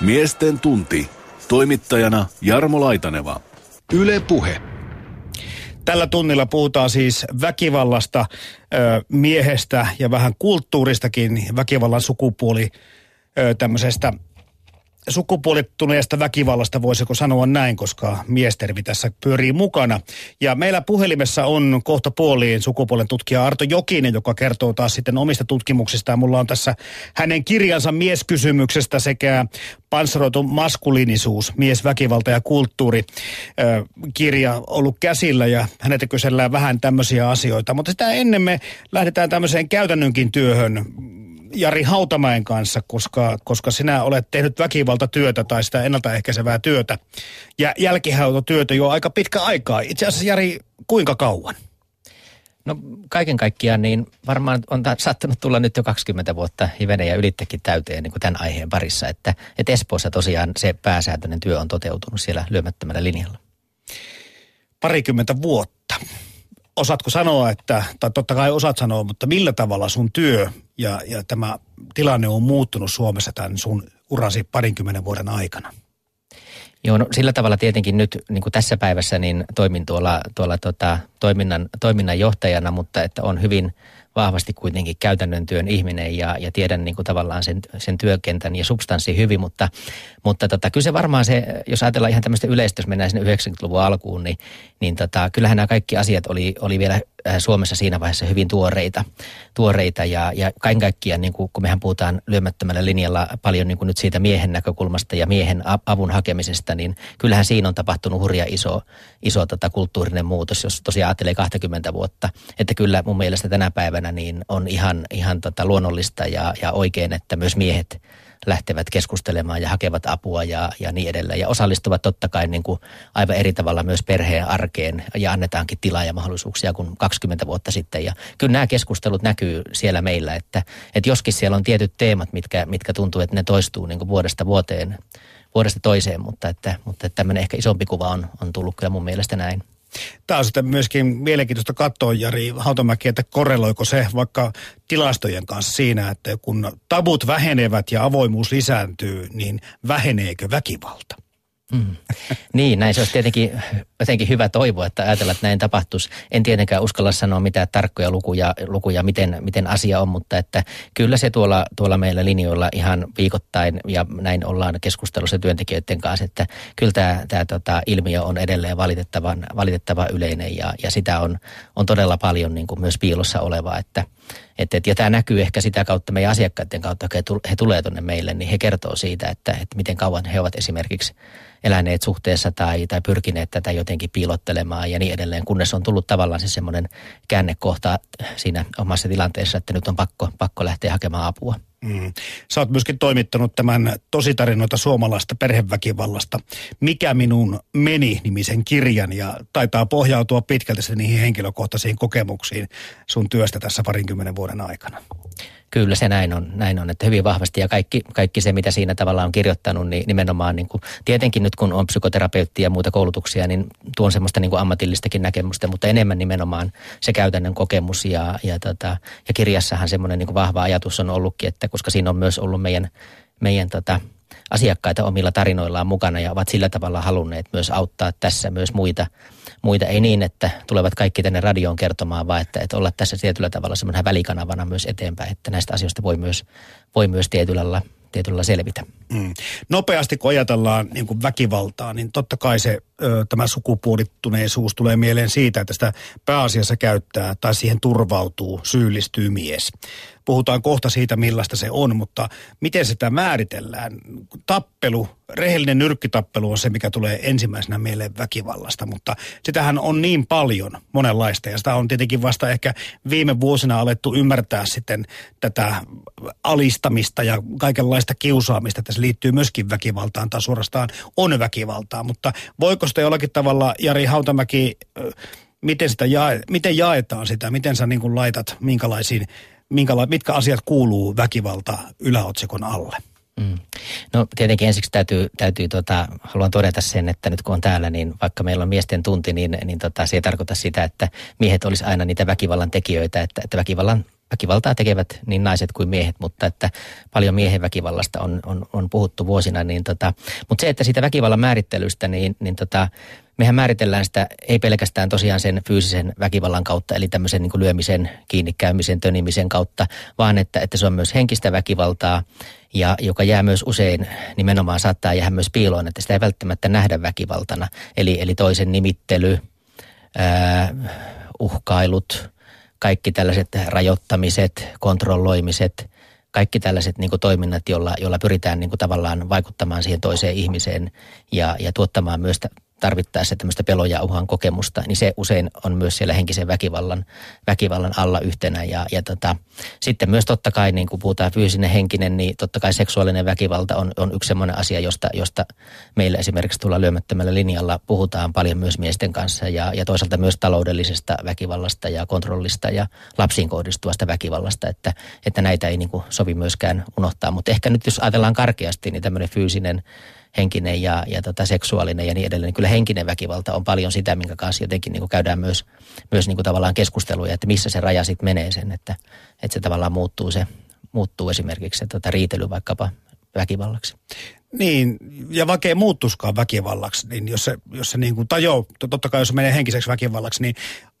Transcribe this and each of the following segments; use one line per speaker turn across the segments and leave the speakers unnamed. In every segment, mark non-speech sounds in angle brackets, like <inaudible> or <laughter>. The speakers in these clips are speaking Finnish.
Miesten tunti. Toimittajana Jarmo Laitaneva. Yle Puhe.
Tällä tunnilla puhutaan siis väkivallasta, miehestä ja vähän kulttuuristakin, väkivallan sukupuoli tämmöisestä sukupuolittuneesta väkivallasta, voisiko sanoa näin, koska miestervi tässä pyörii mukana. Ja meillä puhelimessa on kohta puoliin sukupuolen tutkija Arto Jokinen, joka kertoo taas sitten omista tutkimuksistaan. Mulla on tässä hänen kirjansa mieskysymyksestä sekä panssaroitu maskuliinisuus, mies, väkivalta ja kulttuuri kirja ollut käsillä ja häneltä kysellään vähän tämmöisiä asioita. Mutta sitä ennen me lähdetään tämmöiseen käytännönkin työhön Jari Hautamäen kanssa, koska, koska sinä olet tehnyt väkivaltatyötä tai sitä ennaltaehkäisevää työtä ja jälkihautotyötä jo aika pitkä aikaa. Itse asiassa Jari, kuinka kauan?
No kaiken kaikkiaan niin varmaan on ta- saattanut tulla nyt jo 20 vuotta hivenen ja ylittekin täyteen niin kuin tämän aiheen parissa, että, että Espoossa tosiaan se pääsääntöinen työ on toteutunut siellä lyömättömällä linjalla.
Parikymmentä vuotta osaatko sanoa, että, tai totta kai osaat sanoa, mutta millä tavalla sun työ ja, ja tämä tilanne on muuttunut Suomessa tämän sun urasi parinkymmenen vuoden aikana?
Joo, no sillä tavalla tietenkin nyt niin kuin tässä päivässä niin toimin tuolla, tuolla tota, toiminnan, toiminnan johtajana, mutta että on hyvin – vahvasti kuitenkin käytännön työn ihminen ja, ja tiedän niin kuin tavallaan sen, sen työkentän ja substanssin hyvin, mutta, mutta tota, kyllä se varmaan se, jos ajatellaan ihan tämmöistä yleistä, jos mennään sinne 90-luvun alkuun, niin, niin tota, kyllähän nämä kaikki asiat oli, oli vielä Suomessa siinä vaiheessa hyvin tuoreita, tuoreita ja, ja kaiken kaikkiaan, niin kuin, kun mehän puhutaan lyömättömällä linjalla paljon niin kuin nyt siitä miehen näkökulmasta ja miehen avun hakemisesta, niin kyllähän siinä on tapahtunut hurja iso, iso tota, kulttuurinen muutos, jos tosiaan ajattelee 20 vuotta. Että kyllä mun mielestä tänä päivänä niin on ihan, ihan tota, luonnollista ja, ja oikein, että myös miehet lähtevät keskustelemaan ja hakevat apua ja, ja niin edelleen. Ja osallistuvat totta kai niin kuin aivan eri tavalla myös perheen arkeen ja annetaankin tilaa ja mahdollisuuksia kuin 20 vuotta sitten. Ja kyllä nämä keskustelut näkyy siellä meillä, että, että joskin siellä on tietyt teemat, mitkä, mitkä tuntuu, että ne toistuu niin kuin vuodesta vuoteen, vuodesta toiseen, mutta, että, mutta että tämmöinen ehkä isompi kuva on, on tullut kyllä mun mielestä näin.
Tämä on sitten myöskin mielenkiintoista katsoa, Jari Hautamäki, että korreloiko se vaikka tilastojen kanssa siinä, että kun tabut vähenevät ja avoimuus lisääntyy, niin väheneekö väkivalta?
Mm. Niin, näin se olisi tietenkin jotenkin hyvä toivoa, että ajatella, että näin tapahtuisi. En tietenkään uskalla sanoa mitään tarkkoja lukuja, lukuja miten, miten asia on, mutta että kyllä se tuolla, tuolla meillä linjoilla ihan viikoittain ja näin ollaan keskustelussa työntekijöiden kanssa, että kyllä tämä, tämä tota, ilmiö on edelleen valitettavan, valitettavan yleinen ja, ja sitä on, on todella paljon niin kuin myös piilossa olevaa, että et, et, ja tämä näkyy ehkä sitä kautta meidän asiakkaiden kautta, kun he tulee tuonne meille, niin he kertoo siitä, että, että miten kauan he ovat esimerkiksi eläneet suhteessa tai, tai pyrkineet tätä jotenkin piilottelemaan ja niin edelleen, kunnes on tullut tavallaan se semmoinen käännekohta siinä omassa tilanteessa, että nyt on pakko, pakko lähteä hakemaan apua. Mm.
Sä oot myöskin toimittanut tämän tositarinoita suomalaista perheväkivallasta. Mikä minun meni nimisen kirjan ja taitaa pohjautua pitkälti niihin henkilökohtaisiin kokemuksiin sun työstä tässä parinkymmenen vuoden aikana.
Kyllä se näin on, näin on, että hyvin vahvasti ja kaikki, kaikki se, mitä siinä tavalla on kirjoittanut, niin nimenomaan niin kuin, tietenkin nyt kun on psykoterapeutti ja muuta koulutuksia, niin tuon semmoista niin kuin ammatillistakin näkemystä, mutta enemmän nimenomaan se käytännön kokemus ja, ja, tota, ja kirjassahan semmoinen niin kuin vahva ajatus on ollutkin, että koska siinä on myös ollut meidän, meidän tota, asiakkaita omilla tarinoillaan mukana ja ovat sillä tavalla halunneet myös auttaa tässä myös muita, muita. Ei niin, että tulevat kaikki tänne radioon kertomaan, vaan että, että olla tässä tietyllä tavalla semmoinen välikanavana myös eteenpäin, että näistä asioista voi myös, voi myös tietyllä lailla tietyllä selvitä. Mm.
Nopeasti kun ajatellaan niin kuin väkivaltaa, niin totta kai se ö, tämä sukupuolittuneisuus tulee mieleen siitä, että sitä pääasiassa käyttää tai siihen turvautuu, syyllistyy mies. Puhutaan kohta siitä, millaista se on, mutta miten sitä määritellään? Tappelu, rehellinen nyrkkitappelu on se, mikä tulee ensimmäisenä mieleen väkivallasta, mutta sitähän on niin paljon monenlaista ja sitä on tietenkin vasta ehkä viime vuosina alettu ymmärtää sitten tätä alistamista ja kaikenlaista kiusaamista. Tässä liittyy myöskin väkivaltaan tai suorastaan on väkivaltaa, mutta voiko sitä jollakin tavalla, Jari Hautamäki, miten, sitä jae, miten jaetaan sitä, miten sä niin laitat, minkälaisiin minkäla- mitkä asiat kuuluu väkivalta yläotsikon alle? Mm.
No tietenkin ensiksi täytyy, täytyy tota, haluan todeta sen, että nyt kun on täällä, niin vaikka meillä on miesten tunti, niin, niin tota, se ei tarkoita sitä, että miehet olisi aina niitä väkivallan tekijöitä, että, että väkivallan väkivaltaa tekevät niin naiset kuin miehet, mutta että paljon miehen väkivallasta on, on, on puhuttu vuosina. Niin tota, mutta se, että siitä väkivallan määrittelystä, niin, niin tota, mehän määritellään sitä ei pelkästään tosiaan sen fyysisen väkivallan kautta, eli tämmöisen niin lyömisen, kiinnikäymisen, tönimisen kautta, vaan että, että se on myös henkistä väkivaltaa, ja joka jää myös usein nimenomaan saattaa jäädä myös piiloon, että sitä ei välttämättä nähdä väkivaltana. Eli, eli toisen nimittely, ää, uhkailut, kaikki tällaiset rajoittamiset, kontrolloimiset, kaikki tällaiset niin kuin toiminnat, joilla, joilla pyritään niin kuin tavallaan vaikuttamaan siihen toiseen ihmiseen ja, ja tuottamaan myös tarvittaessa tämmöistä pelon ja uhan kokemusta, niin se usein on myös siellä henkisen väkivallan, väkivallan alla yhtenä. Ja, ja tota, sitten myös totta kai, niin kun puhutaan fyysinen, henkinen, niin totta kai seksuaalinen väkivalta on, on yksi semmoinen asia, josta, josta meillä esimerkiksi tuolla lyömättömällä linjalla puhutaan paljon myös miesten kanssa ja, ja toisaalta myös taloudellisesta väkivallasta ja kontrollista ja lapsiin kohdistuvasta väkivallasta, että, että näitä ei niin sovi myöskään unohtaa. Mutta ehkä nyt jos ajatellaan karkeasti, niin tämmöinen fyysinen henkinen ja, ja tota seksuaalinen ja niin edelleen. Niin kyllä henkinen väkivalta on paljon sitä, minkä kanssa jotenkin niin kuin käydään myös, myös niin kuin tavallaan keskusteluja, että missä se raja sitten menee sen, että, että se tavallaan muuttuu se, muuttuu esimerkiksi se tota riitely vaikkapa väkivallaksi.
Niin, ja vaikka ei muuttuskaan väkivallaksi, niin jos se, jos se niin kuin tajoo, totta kai jos se menee henkiseksi väkivallaksi, niin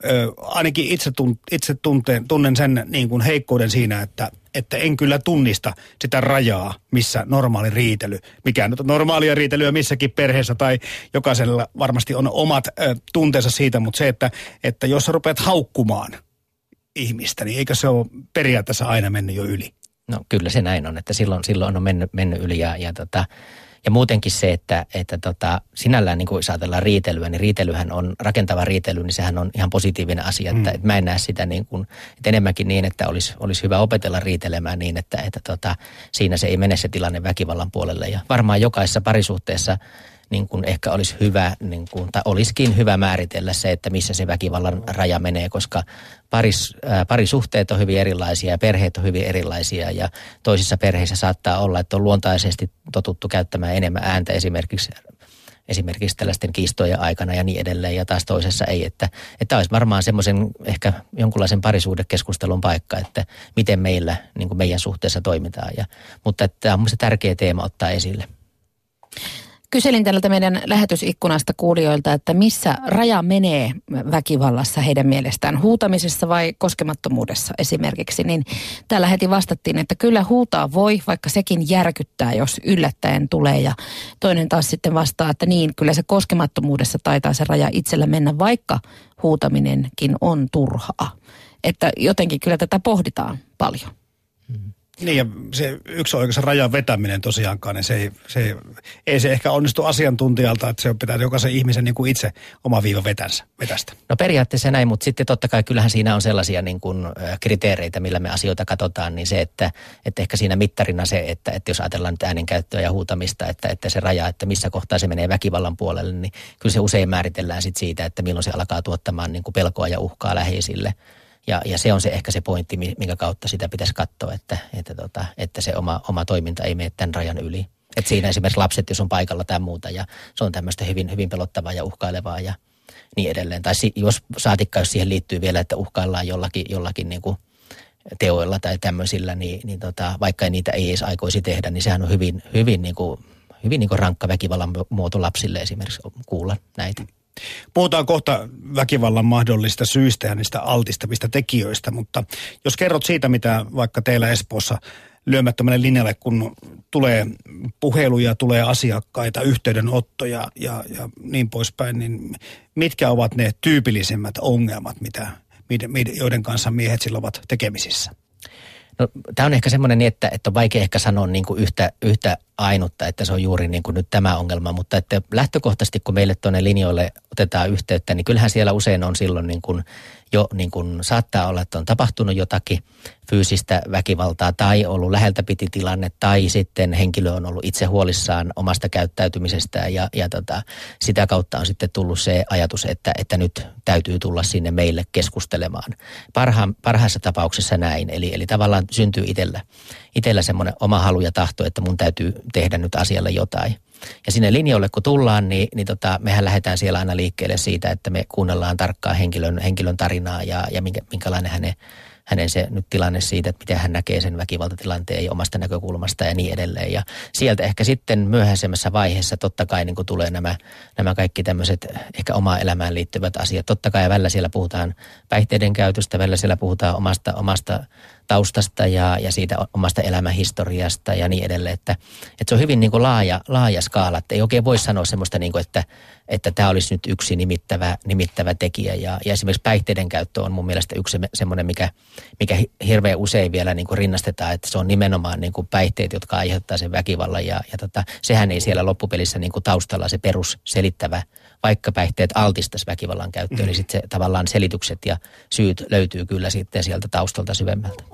ö, ainakin itse, tun, itse tunteen, tunnen sen niin kuin heikkouden siinä, että, että en kyllä tunnista sitä rajaa, missä normaali riitely, mikä nyt on normaalia riitelyä missäkin perheessä tai jokaisella varmasti on omat ö, tunteensa siitä, mutta se, että, että jos sä rupeat haukkumaan ihmistä, niin eikö se ole periaatteessa aina mennyt jo yli?
No kyllä se näin on, että silloin, silloin on mennyt, mennyt yli ja, ja, tota, ja muutenkin se, että, että tota, sinällään niin kuin jos ajatellaan riitelyä, niin riitelyhän on, rakentava riitely, niin sehän on ihan positiivinen asia, että, mm. että mä en näe sitä niin kuin, että enemmänkin niin, että olisi, olisi hyvä opetella riitelemään niin, että, että tota, siinä se ei mene se tilanne väkivallan puolelle ja varmaan jokaisessa parisuhteessa niin kuin ehkä olisi hyvä, niin kuin, tai olisikin hyvä määritellä se, että missä se väkivallan raja menee, koska paris, ää, parisuhteet on hyvin erilaisia ja perheet on hyvin erilaisia ja toisissa perheissä saattaa olla, että on luontaisesti totuttu käyttämään enemmän ääntä esimerkiksi esimerkiksi tällaisten kiistojen aikana ja niin edelleen, ja taas toisessa ei. Että, että olisi varmaan semmoisen ehkä jonkunlaisen parisuudekeskustelun paikka, että miten meillä, niin kuin meidän suhteessa toimitaan. Ja, mutta että tämä on tärkeä teema ottaa esille.
Kyselin tältä meidän lähetysikkunasta kuulijoilta, että missä raja menee väkivallassa heidän mielestään, huutamisessa vai koskemattomuudessa esimerkiksi. Niin täällä heti vastattiin, että kyllä huutaa voi, vaikka sekin järkyttää, jos yllättäen tulee. Ja toinen taas sitten vastaa, että niin, kyllä se koskemattomuudessa taitaa se raja itsellä mennä, vaikka huutaminenkin on turhaa. Että jotenkin kyllä tätä pohditaan paljon.
Mm-hmm. Niin ja se yksi oikeassa rajan vetäminen tosiaankaan, niin se ei, se ei, ei se ehkä onnistu asiantuntijalta, että se pitää jokaisen ihmisen niin kuin itse oma viiva vetänsä, vetästä.
No periaatteessa näin, mutta sitten totta kai kyllähän siinä on sellaisia niin kuin kriteereitä, millä me asioita katsotaan, niin se, että, että ehkä siinä mittarina se, että, että jos ajatellaan nyt äänenkäyttöä ja huutamista, että, että se raja, että missä kohtaa se menee väkivallan puolelle, niin kyllä se usein määritellään sit siitä, että milloin se alkaa tuottamaan niin kuin pelkoa ja uhkaa läheisille – ja, ja se on se ehkä se pointti, minkä kautta sitä pitäisi katsoa, että, että, tota, että se oma, oma toiminta ei mene tämän rajan yli. Et siinä esimerkiksi lapset, jos on paikalla tai muuta, ja se on tämmöistä hyvin, hyvin pelottavaa ja uhkailevaa ja niin edelleen. Tai jos saatikka, jos siihen liittyy vielä, että uhkaillaan jollakin, jollakin niin kuin teoilla tai tämmöisillä, niin, niin tota, vaikka niitä ei edes aikoisi tehdä, niin sehän on hyvin, hyvin, niin kuin, hyvin niin kuin rankka väkivallan muoto lapsille esimerkiksi kuulla näitä.
Puhutaan kohta väkivallan mahdollista syistä ja niistä altistavista tekijöistä, mutta jos kerrot siitä, mitä vaikka teillä Espoossa lyömättömälle linjalle, kun tulee puheluja, tulee asiakkaita, yhteydenottoja ja, ja niin poispäin, niin mitkä ovat ne tyypillisimmät ongelmat, mitä, joiden kanssa miehet sillä ovat tekemisissä?
No, tämä on ehkä semmoinen, niin, että, että on vaikea ehkä sanoa niin kuin yhtä, yhtä ainutta, että se on juuri niin kuin nyt tämä ongelma, mutta että lähtökohtaisesti kun meille tuonne linjoille otetaan yhteyttä, niin kyllähän siellä usein on silloin niin kuin jo niin kuin saattaa olla, että on tapahtunut jotakin fyysistä väkivaltaa tai ollut läheltä piti tilanne tai sitten henkilö on ollut itse huolissaan omasta käyttäytymisestään ja, ja tota, sitä kautta on sitten tullut se ajatus, että, että nyt täytyy tulla sinne meille keskustelemaan. Parha, parhaassa tapauksessa näin, eli, eli tavallaan syntyy itsellä, itsellä semmoinen oma halu ja tahto, että mun täytyy tehdä nyt asialle jotain. Ja sinne linjoille kun tullaan, niin, niin tota, mehän lähdetään siellä aina liikkeelle siitä, että me kuunnellaan tarkkaan henkilön, henkilön tarinaa ja, ja minkä, minkälainen hänen, hänen se nyt tilanne siitä, että miten hän näkee sen väkivaltatilanteen omasta näkökulmasta ja niin edelleen. Ja sieltä ehkä sitten myöhäisemmässä vaiheessa totta kai niin tulee nämä, nämä kaikki tämmöiset ehkä omaan elämään liittyvät asiat. Totta kai välillä siellä puhutaan päihteiden käytöstä, välillä siellä puhutaan omasta, omasta taustasta ja, ja siitä omasta elämänhistoriasta ja niin edelleen. Että, että se on hyvin niin kuin laaja, laaja skaala, että ei oikein voi sanoa semmoista, niin kuin, että, että tämä olisi nyt yksi nimittävä, nimittävä tekijä. Ja, ja esimerkiksi päihteiden käyttö on mun mielestä yksi semmoinen, mikä, mikä hirveän usein vielä niin kuin rinnastetaan, että se on nimenomaan niin kuin päihteet, jotka aiheuttaa sen väkivallan. Ja, ja tota, sehän ei siellä loppupelissä niin kuin taustalla se perusselittävä vaikka päihteet altistaisi väkivallan käyttöön, mm. niin sitten se tavallaan selitykset ja syyt löytyy kyllä sitten sieltä taustalta syvemmältä.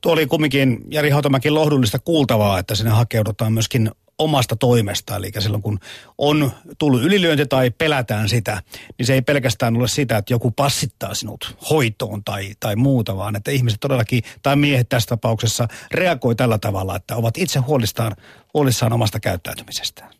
Tuo oli kumminkin Jari Hautamäkin lohdullista kuultavaa, että sinne hakeudutaan myöskin omasta toimesta. Eli silloin kun on tullut ylilyönti tai pelätään sitä, niin se ei pelkästään ole sitä, että joku passittaa sinut hoitoon tai, tai muuta, vaan että ihmiset todellakin, tai miehet tässä tapauksessa, reagoi tällä tavalla, että ovat itse huolissaan, huolissaan omasta käyttäytymisestään.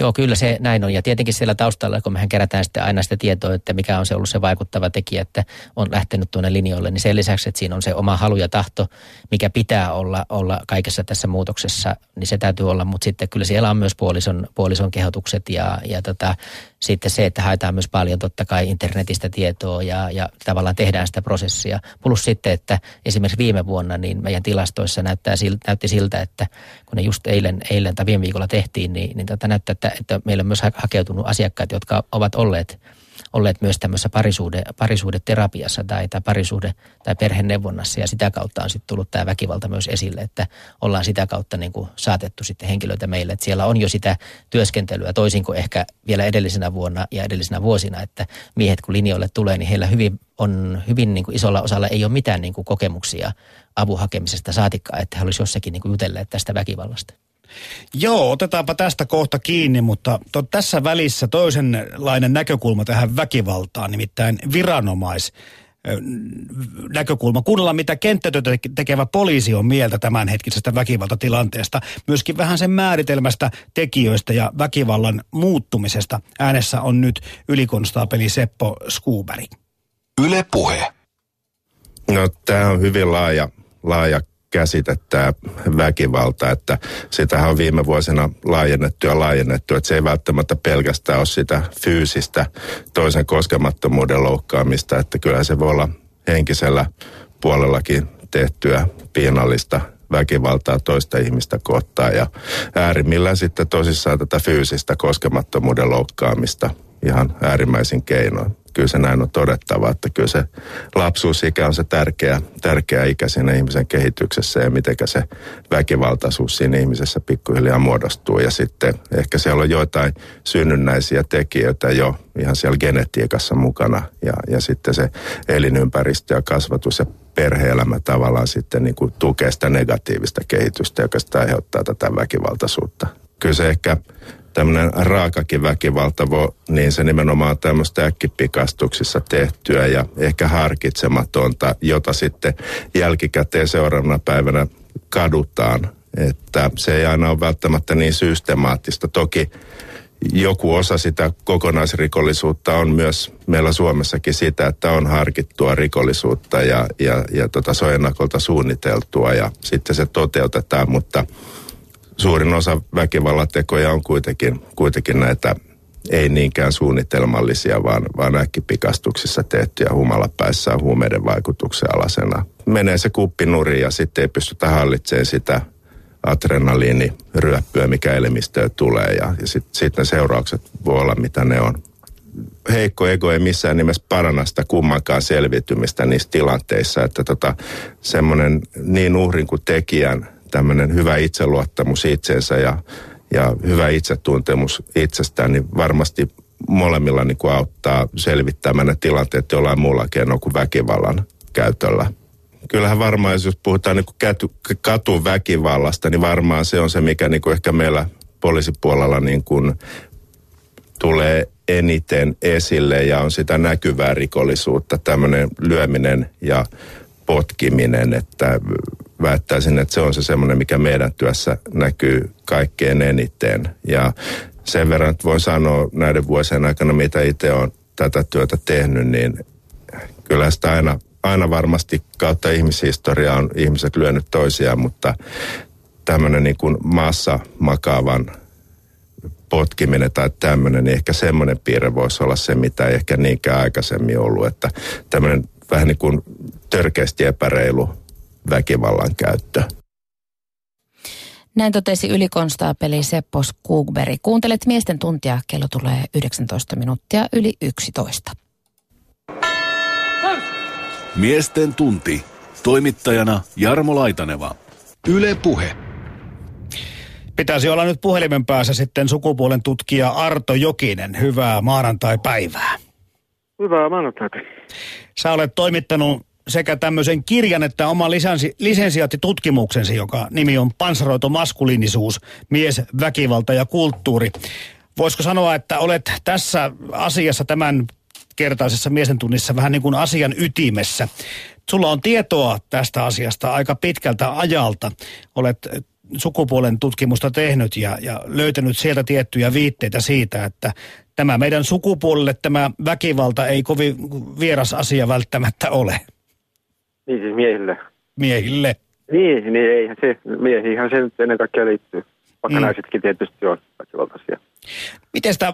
Joo, kyllä se näin on. Ja tietenkin siellä taustalla, kun mehän kerätään sitten aina sitä tietoa, että mikä on se ollut se vaikuttava tekijä, että on lähtenyt tuonne linjoille, niin sen lisäksi, että siinä on se oma halu ja tahto, mikä pitää olla, olla kaikessa tässä muutoksessa, niin se täytyy olla. Mutta sitten kyllä siellä on myös puolison, puolison kehotukset ja, ja tota, sitten se, että haetaan myös paljon totta kai internetistä tietoa ja, ja tavallaan tehdään sitä prosessia. Plus sitten, että esimerkiksi viime vuonna niin meidän tilastoissa näyttää, näytti siltä, että kun ne just eilen, eilen tai viime viikolla tehtiin, niin, niin tota näyttää, että, että meillä on myös hakeutunut asiakkaat, jotka ovat olleet olleet myös tämmöisessä parisuhde, parisuhdeterapiassa tai, tai parisuhde- tai perheneuvonnassa ja sitä kautta on sitten tullut tämä väkivalta myös esille, että ollaan sitä kautta niin kuin saatettu sitten henkilöitä meille, että siellä on jo sitä työskentelyä toisin kuin ehkä vielä edellisenä vuonna ja edellisenä vuosina, että miehet kun linjoille tulee, niin heillä hyvin on hyvin niin kuin isolla osalla ei ole mitään niin kuin kokemuksia avuhakemisesta saatikkaa, että he olisivat jossakin niin kuin jutelleet tästä väkivallasta.
Joo, otetaanpa tästä kohta kiinni, mutta to, tässä välissä toisenlainen näkökulma tähän väkivaltaan, nimittäin viranomais näkökulma. Kuunnellaan, mitä kenttätyötä tekevä poliisi on mieltä tämänhetkisestä väkivaltatilanteesta. Myöskin vähän sen määritelmästä, tekijöistä ja väkivallan muuttumisesta. Äänessä on nyt ylikonstaapeli Seppo Skuuberi.
Yle Puhe.
No tämä on hyvin laaja, laaja käsite tämä väkivalta, että sitähän on viime vuosina laajennettu ja laajennettu, että se ei välttämättä pelkästään ole sitä fyysistä toisen koskemattomuuden loukkaamista, että kyllä se voi olla henkisellä puolellakin tehtyä piinallista väkivaltaa toista ihmistä kohtaan ja äärimmillään sitten tosissaan tätä fyysistä koskemattomuuden loukkaamista ihan äärimmäisin keinoin kyllä se näin on todettava, että kyllä se lapsuusikä on se tärkeä, tärkeä ikä siinä ihmisen kehityksessä ja miten se väkivaltaisuus siinä ihmisessä pikkuhiljaa muodostuu. Ja sitten ehkä siellä on joitain synnynnäisiä tekijöitä jo ihan siellä genetiikassa mukana ja, ja sitten se elinympäristö ja kasvatus ja perheelämä tavallaan sitten niin kuin tukee sitä negatiivista kehitystä, joka sitä aiheuttaa tätä väkivaltaisuutta. Kyllä se ehkä tämmöinen raakakin väkivalta, niin se nimenomaan tämmöistä äkkipikastuksissa tehtyä ja ehkä harkitsematonta, jota sitten jälkikäteen seuraavana päivänä kadutaan. Että se ei aina ole välttämättä niin systemaattista. Toki joku osa sitä kokonaisrikollisuutta on myös meillä Suomessakin sitä, että on harkittua rikollisuutta ja, ja, ja tota, se on ennakolta suunniteltua ja sitten se toteutetaan, mutta – suurin osa väkivallatekoja on kuitenkin, kuitenkin näitä ei niinkään suunnitelmallisia, vaan, vaan äkkipikastuksissa tehtyjä humalapäissään huumeiden vaikutuksen alasena. Menee se kuppi nuri ja sitten ei pystytä hallitsemaan sitä adrenaliiniryöppyä, mikä elimistöön tulee ja, ja sitten sit ne seuraukset voi olla mitä ne on. Heikko ego ei missään nimessä paranna sitä kummankaan selviytymistä niissä tilanteissa, että tota, semmoinen niin uhrin kuin tekijän tämmöinen hyvä itseluottamus itseensä ja, ja hyvä itsetuntemus itsestään, niin varmasti molemmilla niin kuin auttaa selvittämään ne tilanteet jollain muulla keinoin kuin väkivallan käytöllä. Kyllähän varmaan, jos puhutaan niin kuin katuväkivallasta, niin varmaan se on se, mikä niin kuin ehkä meillä poliisipuolella niin kuin tulee eniten esille ja on sitä näkyvää rikollisuutta, tämmöinen lyöminen ja potkiminen, että väittäisin, että se on se semmoinen, mikä meidän työssä näkyy kaikkein eniten. Ja sen verran, että voin sanoa näiden vuosien aikana, mitä itse olen tätä työtä tehnyt, niin kyllä sitä aina aina varmasti kautta ihmishistoria on ihmiset lyönyt toisiaan, mutta tämmöinen niin kuin maassa makaavan potkiminen tai tämmöinen, niin ehkä semmoinen piirre voisi olla se, mitä ei ehkä niinkään aikaisemmin ollut, että tämmöinen vähän niin kuin törkeästi epäreilu väkivallan käyttö.
Näin totesi ylikonstaapeli Seppo Skugberg. Kuuntelet miesten tuntia, kello tulee 19 minuuttia yli 11.
Miesten tunti. Toimittajana Jarmo Laitaneva. Yle Puhe.
Pitäisi olla nyt puhelimen päässä sitten sukupuolen tutkija Arto Jokinen. Hyvää maanantai-päivää.
Hyvää maanantaita.
Sä olet toimittanut sekä tämmöisen kirjan että oman lisensi, lisensiaattitutkimuksesi, joka nimi on Pansaroitu maskuliinisuus, mies, väkivalta ja kulttuuri. Voisiko sanoa, että olet tässä asiassa tämän kertaisessa miesten tunnissa vähän niin kuin asian ytimessä. Sulla on tietoa tästä asiasta aika pitkältä ajalta. Olet sukupuolen tutkimusta tehnyt ja, ja löytänyt sieltä tiettyjä viitteitä siitä, että tämä meidän sukupuolelle tämä väkivalta ei kovin vieras asia välttämättä ole.
Niin siis miehille.
Miehille.
Niin, niin eihän se, miehiinhän se nyt ennen kaikkea liittyy. Vaikka mm. naisetkin tietysti on väkivaltaisia.
Miten sitä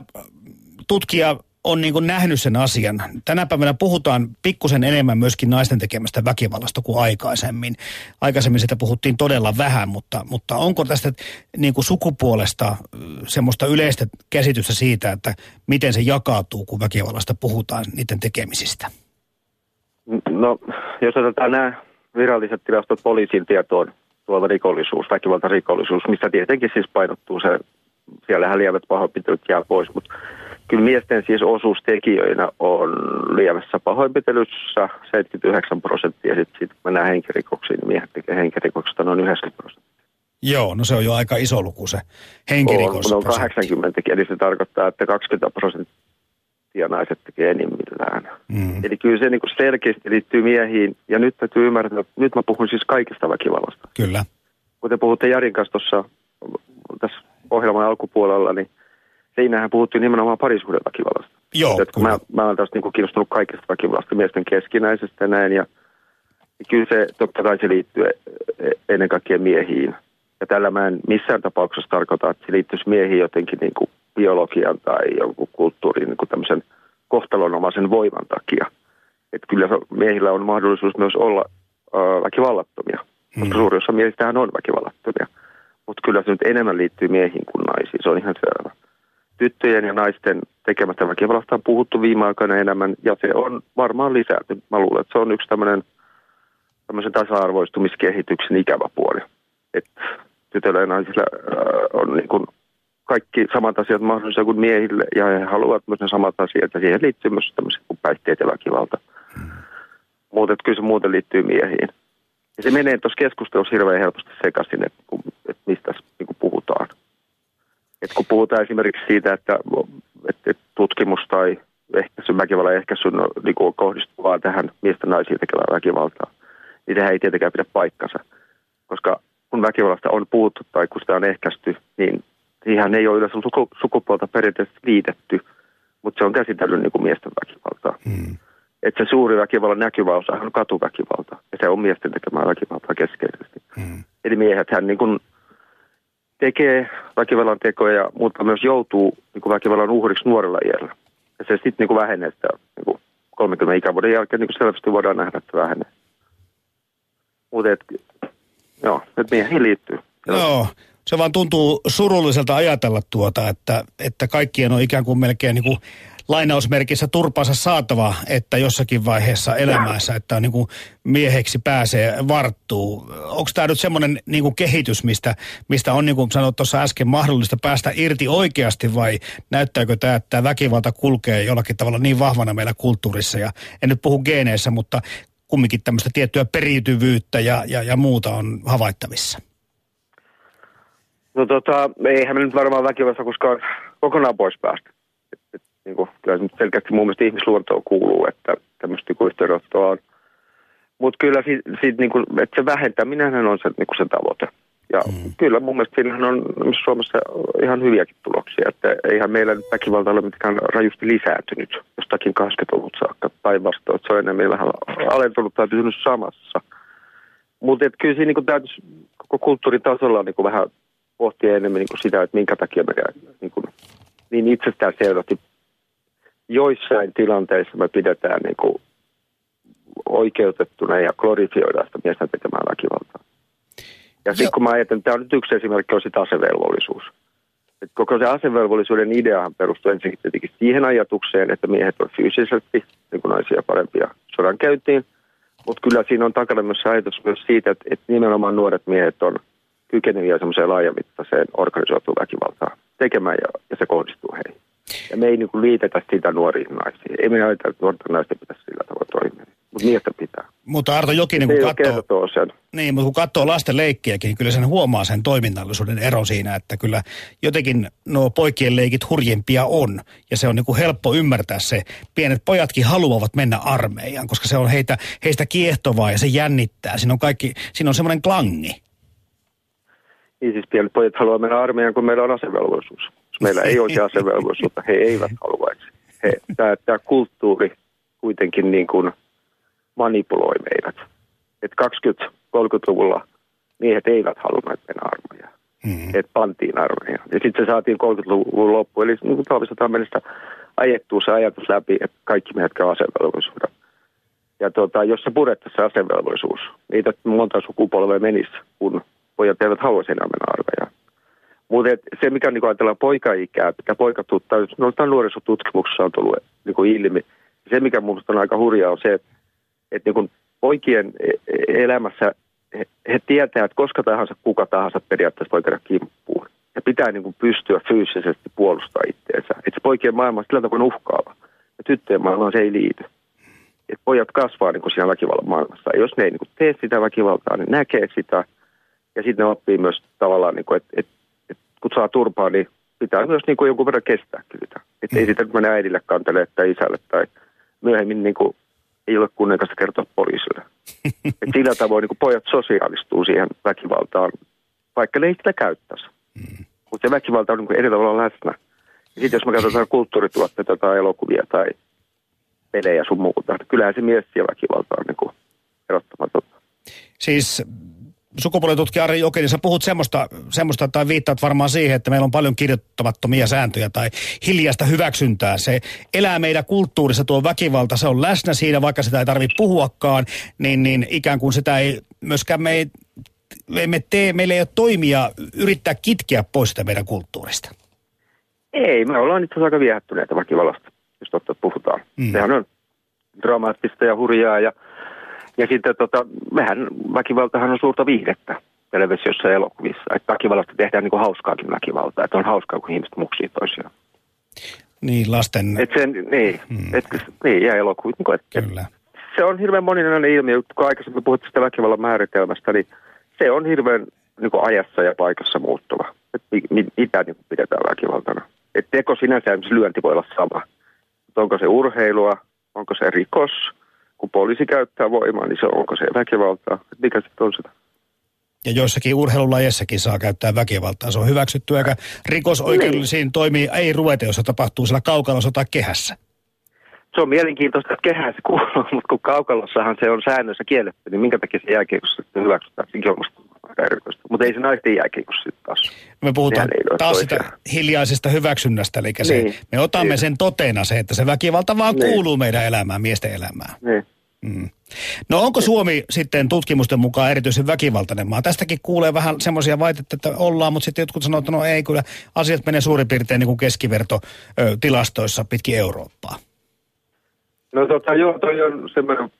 tutkija on niin nähnyt sen asian. Tänä päivänä puhutaan pikkusen enemmän myöskin naisten tekemästä väkivallasta kuin aikaisemmin. Aikaisemmin sitä puhuttiin todella vähän, mutta, mutta onko tästä niin kuin sukupuolesta semmoista yleistä käsitystä siitä, että miten se jakautuu, kun väkivallasta puhutaan niiden tekemisistä?
No, jos otetaan nämä viralliset tilastot poliisin tietoon, tuolla rikollisuus, väkivaltarikollisuus, missä tietenkin siis painottuu se, siellähän lievät pahoinpitelyt jää pois, mutta kyllä miesten siis osuus tekijöinä on lievässä pahoinpitelyssä 79 prosenttia, sitten sit mennään henkirikoksiin, niin miehet tekee henkirikoksista noin 90 prosenttia.
Joo, no se on jo aika iso luku se henkirikos.
On, on 80, eli se tarkoittaa, että 20 prosenttia naiset tekee enimmillään. Mm. Eli kyllä se niin kuin selkeästi liittyy miehiin, ja nyt täytyy ymmärtää, että nyt mä puhun siis kaikista väkivallasta.
Kyllä.
Kun te puhutte Jarin kanssa tuossa tässä ohjelman alkupuolella, niin siinähän puhuttiin nimenomaan parisuhdeväkivallasta.
Joo,
että mä, mä olen tästä niin kiinnostunut kaikista väkivallasta, miesten keskinäisestä ja näin. Ja, ja kyllä se totta kai se liittyy e, e, ennen kaikkea miehiin. Ja tällä mä en missään tapauksessa tarkoita, että se liittyisi miehiin jotenkin niin kuin biologian tai jonkun kulttuurin niin kuin tämmöisen kohtalonomaisen voiman takia. Että kyllä miehillä on mahdollisuus myös olla äh, väkivallattomia, koska hmm. suuri osa miehistähän on väkivallattomia. Mutta kyllä se nyt enemmän liittyy miehiin kuin naisiin, se on ihan selvä tyttöjen ja naisten tekemästä väkivallasta on puhuttu viime aikoina enemmän, ja se on varmaan lisääntynyt. Mä luulen, että se on yksi tämmöinen tämmöisen tasa-arvoistumiskehityksen ikävä puoli. Että tytöillä ja naisilla äh, on niin kuin kaikki samat asiat mahdollisia kuin miehille, ja he haluavat myös ne samat asiat, ja siihen liittyy myös tämmöiset kuin päihteet ja väkivalta. Hmm. Mutta kyllä se muuten liittyy miehiin. Ja se menee tuossa keskustelussa hirveän helposti sekaisin, että, että mistä niin puhutaan. Et kun puhutaan esimerkiksi siitä, että, että tutkimus tai ehkäisy, väkivallan ehkäisy no, niin kuin kohdistuu vaan tähän miesten naisiin tekevään väkivaltaan, niin sehän ei tietenkään pidä paikkansa. Koska kun väkivallasta on puhuttu tai kun sitä on ehkäisty, niin siihen ei ole yleensä suku, sukupuolta perinteisesti liitetty, mutta se on käsitellyt niin kuin miesten väkivaltaa. Hmm. Että se suuri väkivallan näkyvä osa on katuväkivalta, ja se on miesten tekemää väkivaltaa keskeisesti. Hmm. Eli miehethän niin kuin tekee väkivallan tekoja, mutta myös joutuu niin kuin väkivallan uhriksi nuorella iällä. Ja se sitten niin kuin vähenee sitä niin kuin 30 ikävuoden jälkeen, niin kuin selvästi voidaan nähdä, että vähenee. Mutta et, joo, että miehiin liittyy.
Joo, se vaan tuntuu surulliselta ajatella tuota, että, että kaikkien on ikään kuin melkein niin kuin lainausmerkissä turpansa saatava, että jossakin vaiheessa elämässä, että on niin kuin mieheksi pääsee varttuu. Onko tämä nyt semmoinen niin kuin kehitys, mistä, mistä on niin kuin sanoit tuossa äsken mahdollista päästä irti oikeasti vai näyttääkö tämä, että tämä väkivalta kulkee jollakin tavalla niin vahvana meillä kulttuurissa ja en nyt puhu geeneissä, mutta kumminkin tämmöistä tiettyä periytyvyyttä ja, ja, ja muuta on havaittavissa?
No tota, eihän me nyt varmaan väkivallasta koskaan kokonaan pois päästä niin kuin, kyllä se selkeästi mun mielestä ihmisluontoon kuuluu, että tämmöistä niin yhteydenottoa on. Mutta kyllä siitä, siitä niin kuin, että se vähentäminen on se, niin kuin se tavoite. Ja mm. kyllä mun mielestä siinähän on Suomessa ihan hyviäkin tuloksia, että eihän meillä nyt väkivalta ole mitenkään rajusti lisääntynyt jostakin 20-luvut saakka päinvastoin, että se on enemmän vähän alentunut tai pysynyt samassa. Mutta kyllä siinä niin täytyisi koko kulttuurin tasolla niin vähän pohtia enemmän niin sitä, että minkä takia me niin, kuin, niin itsestään selvästi joissain tilanteissa me pidetään niin kuin oikeutettuna ja glorifioidaan sitä miesten tekemään väkivaltaa. Ja sitten kun mä ajattelen, tämä on nyt yksi esimerkki, on sitten asevelvollisuus. Et koko se asevelvollisuuden ideahan perustuu ensinnäkin tietenkin siihen ajatukseen, että miehet on fyysisesti niin kuin naisia parempia sodan käyntiin. Mutta kyllä siinä on takana myös ajatus myös siitä, että, että nimenomaan nuoret miehet on kykeneviä semmoiseen laajamittaiseen organisoituun väkivaltaan tekemään ja, ja se kohdistuu heihin. Ja me ei niin kuin liitetä sitä nuoriin naisiin. Ei me ajatella, että nuorten naisten pitäisi sillä tavalla toimia. Mutta miesten pitää.
Mutta Arto Jokinen, kun katsoo, sen. Niin, mutta kun katsoo lasten leikkiäkin, niin kyllä sen huomaa sen toiminnallisuuden ero siinä, että kyllä jotenkin nuo poikien leikit hurjempia on. Ja se on niin kuin helppo ymmärtää se. Pienet pojatkin haluavat mennä armeijaan, koska se on heitä, heistä kiehtovaa ja se jännittää. Siinä on kaikki, siinä on semmoinen klangi.
Niin siis pienet pojat haluaa mennä armeijaan, kun meillä on asevelvollisuus. Meillä ei olisi asevelvollisuutta, he eivät haluaisi. Tämä, kulttuuri kuitenkin niin kuin manipuloi meidät. Että 20-30-luvulla miehet eivät halunneet mennä armeijaan. Mm. Että pantiin armeijaan. Ja sitten se saatiin 30-luvun loppu. Eli niin kuin mennessä ajettuu se ajatus läpi, että kaikki miehet käy asevelvollisuuden. Ja tota, jos se purettaisiin asevelvollisuus, niitä monta sukupolvea menisi, kun pojat eivät haluaisi enää mennä armeijaan. Mutta se, mikä niin ajatellaan poikaikää, mitä poikatuttaa, no tämä nuorisotutkimuksessa on tullut niin kuin ilmi. Se, mikä minusta on aika hurjaa, on se, että, että niin kuin poikien e, e, elämässä he, he tietää, että koska tahansa, kuka tahansa periaatteessa voi käydä kimppuun. Ja pitää niin kuin pystyä fyysisesti puolustaa itseensä. Että se poikien maailma on sillä tavalla uhkaava. Ja tyttöjen maailmaan se ei liity. Että pojat kasvaa niin kuin siinä väkivallan maailmassa. Ja jos ne ei niin kuin tee sitä väkivaltaa, niin näkee sitä – ja sitten ne oppii myös tavallaan, niin kuin, että, että kun saa turpaa, niin pitää myös niin kuin jonkun verran kestää kyllä. Että mm. ei sitä mennä äidille kantele tai isälle tai myöhemmin niin kuin, ei ole kunniakasta kertoa poliisille. <laughs> Et sillä tavoin niin kuin pojat sosiaalistuu siihen väkivaltaan, vaikka ne ei sitä käyttäisi. Mm. Mutta se väkivalta on niin kuin eri tavalla läsnä. Ja sitten jos me katsotaan <laughs> kulttuurituotteita tai elokuvia tai pelejä sun muuta, niin kyllähän se mies ja väkivalta on niin kuin erottamatonta.
Siis sukupuolitutkija Ari Jokinen, sä puhut semmoista, semmoista tai viittaat varmaan siihen, että meillä on paljon kirjoittamattomia sääntöjä tai hiljaista hyväksyntää. Se elää meidän kulttuurissa tuo väkivalta, se on läsnä siinä, vaikka sitä ei tarvitse puhuakaan, niin, niin ikään kuin sitä ei myöskään me ei, me emme tee, meillä ei ole toimia yrittää kitkeä pois sitä meidän kulttuurista.
Ei, me ollaan itse asiassa aika viehättyneitä väkivallasta, jos totta puhutaan. Mm. Sehän on dramaattista ja hurjaa ja ja sitten tota, mehän, väkivaltahan on suurta viihdettä televisiossa ja elokuvissa. Että väkivallasta tehdään niin kuin hauskaakin väkivaltaa. Että on hauskaa, kun ihmiset muksii toisiaan.
Niin, lasten...
Et sen, niin, hmm. et, niin, ja elokuvit. Niin et, Kyllä. Et, se on hirveän moninainen ilmiö. Kun aikaisemmin puhuttiin sitä väkivallan määritelmästä, niin se on hirveän niin kuin ajassa ja paikassa muuttuva. Et mi, mi, mitä niin pidetään väkivaltana. Et teko sinänsä lyönti voi olla sama. Et onko se urheilua, onko se rikos – kun poliisi käyttää voimaa, niin se onko se väkivaltaa? Mikä sitten on sitä?
Ja joissakin urheilulajeissakin saa käyttää väkivaltaa. Se on hyväksytty, eikä rikosoikeudellisiin niin. toimii ei ruveta, jos se tapahtuu siellä kaukalossa tai kehässä.
Se on mielenkiintoista, että kehässä kuuluu, <laughs> mutta kun kaukalossahan se on säännössä kielletty, niin minkä takia se jääkiekossa sitten hyväksytään? Sekin on aika erikoista. Mutta ei se naisten jääkiekossa sitten taas.
Me puhutaan taas sitä hiljaisesta hyväksynnästä, eli se, niin. me otamme niin. sen totena se, että se väkivalta vaan niin. kuuluu meidän elämään, miesten elämään. Niin. Mm. No onko Suomi sitten tutkimusten mukaan erityisen väkivaltainen maa? Tästäkin kuulee vähän semmoisia vaitetta, että ollaan, mutta sitten jotkut sanoo, että no ei kyllä, asiat menee suurin piirtein niin kuin keskiverto ö, tilastoissa pitkin Eurooppaa.
No tota, joo, toi on semmoinen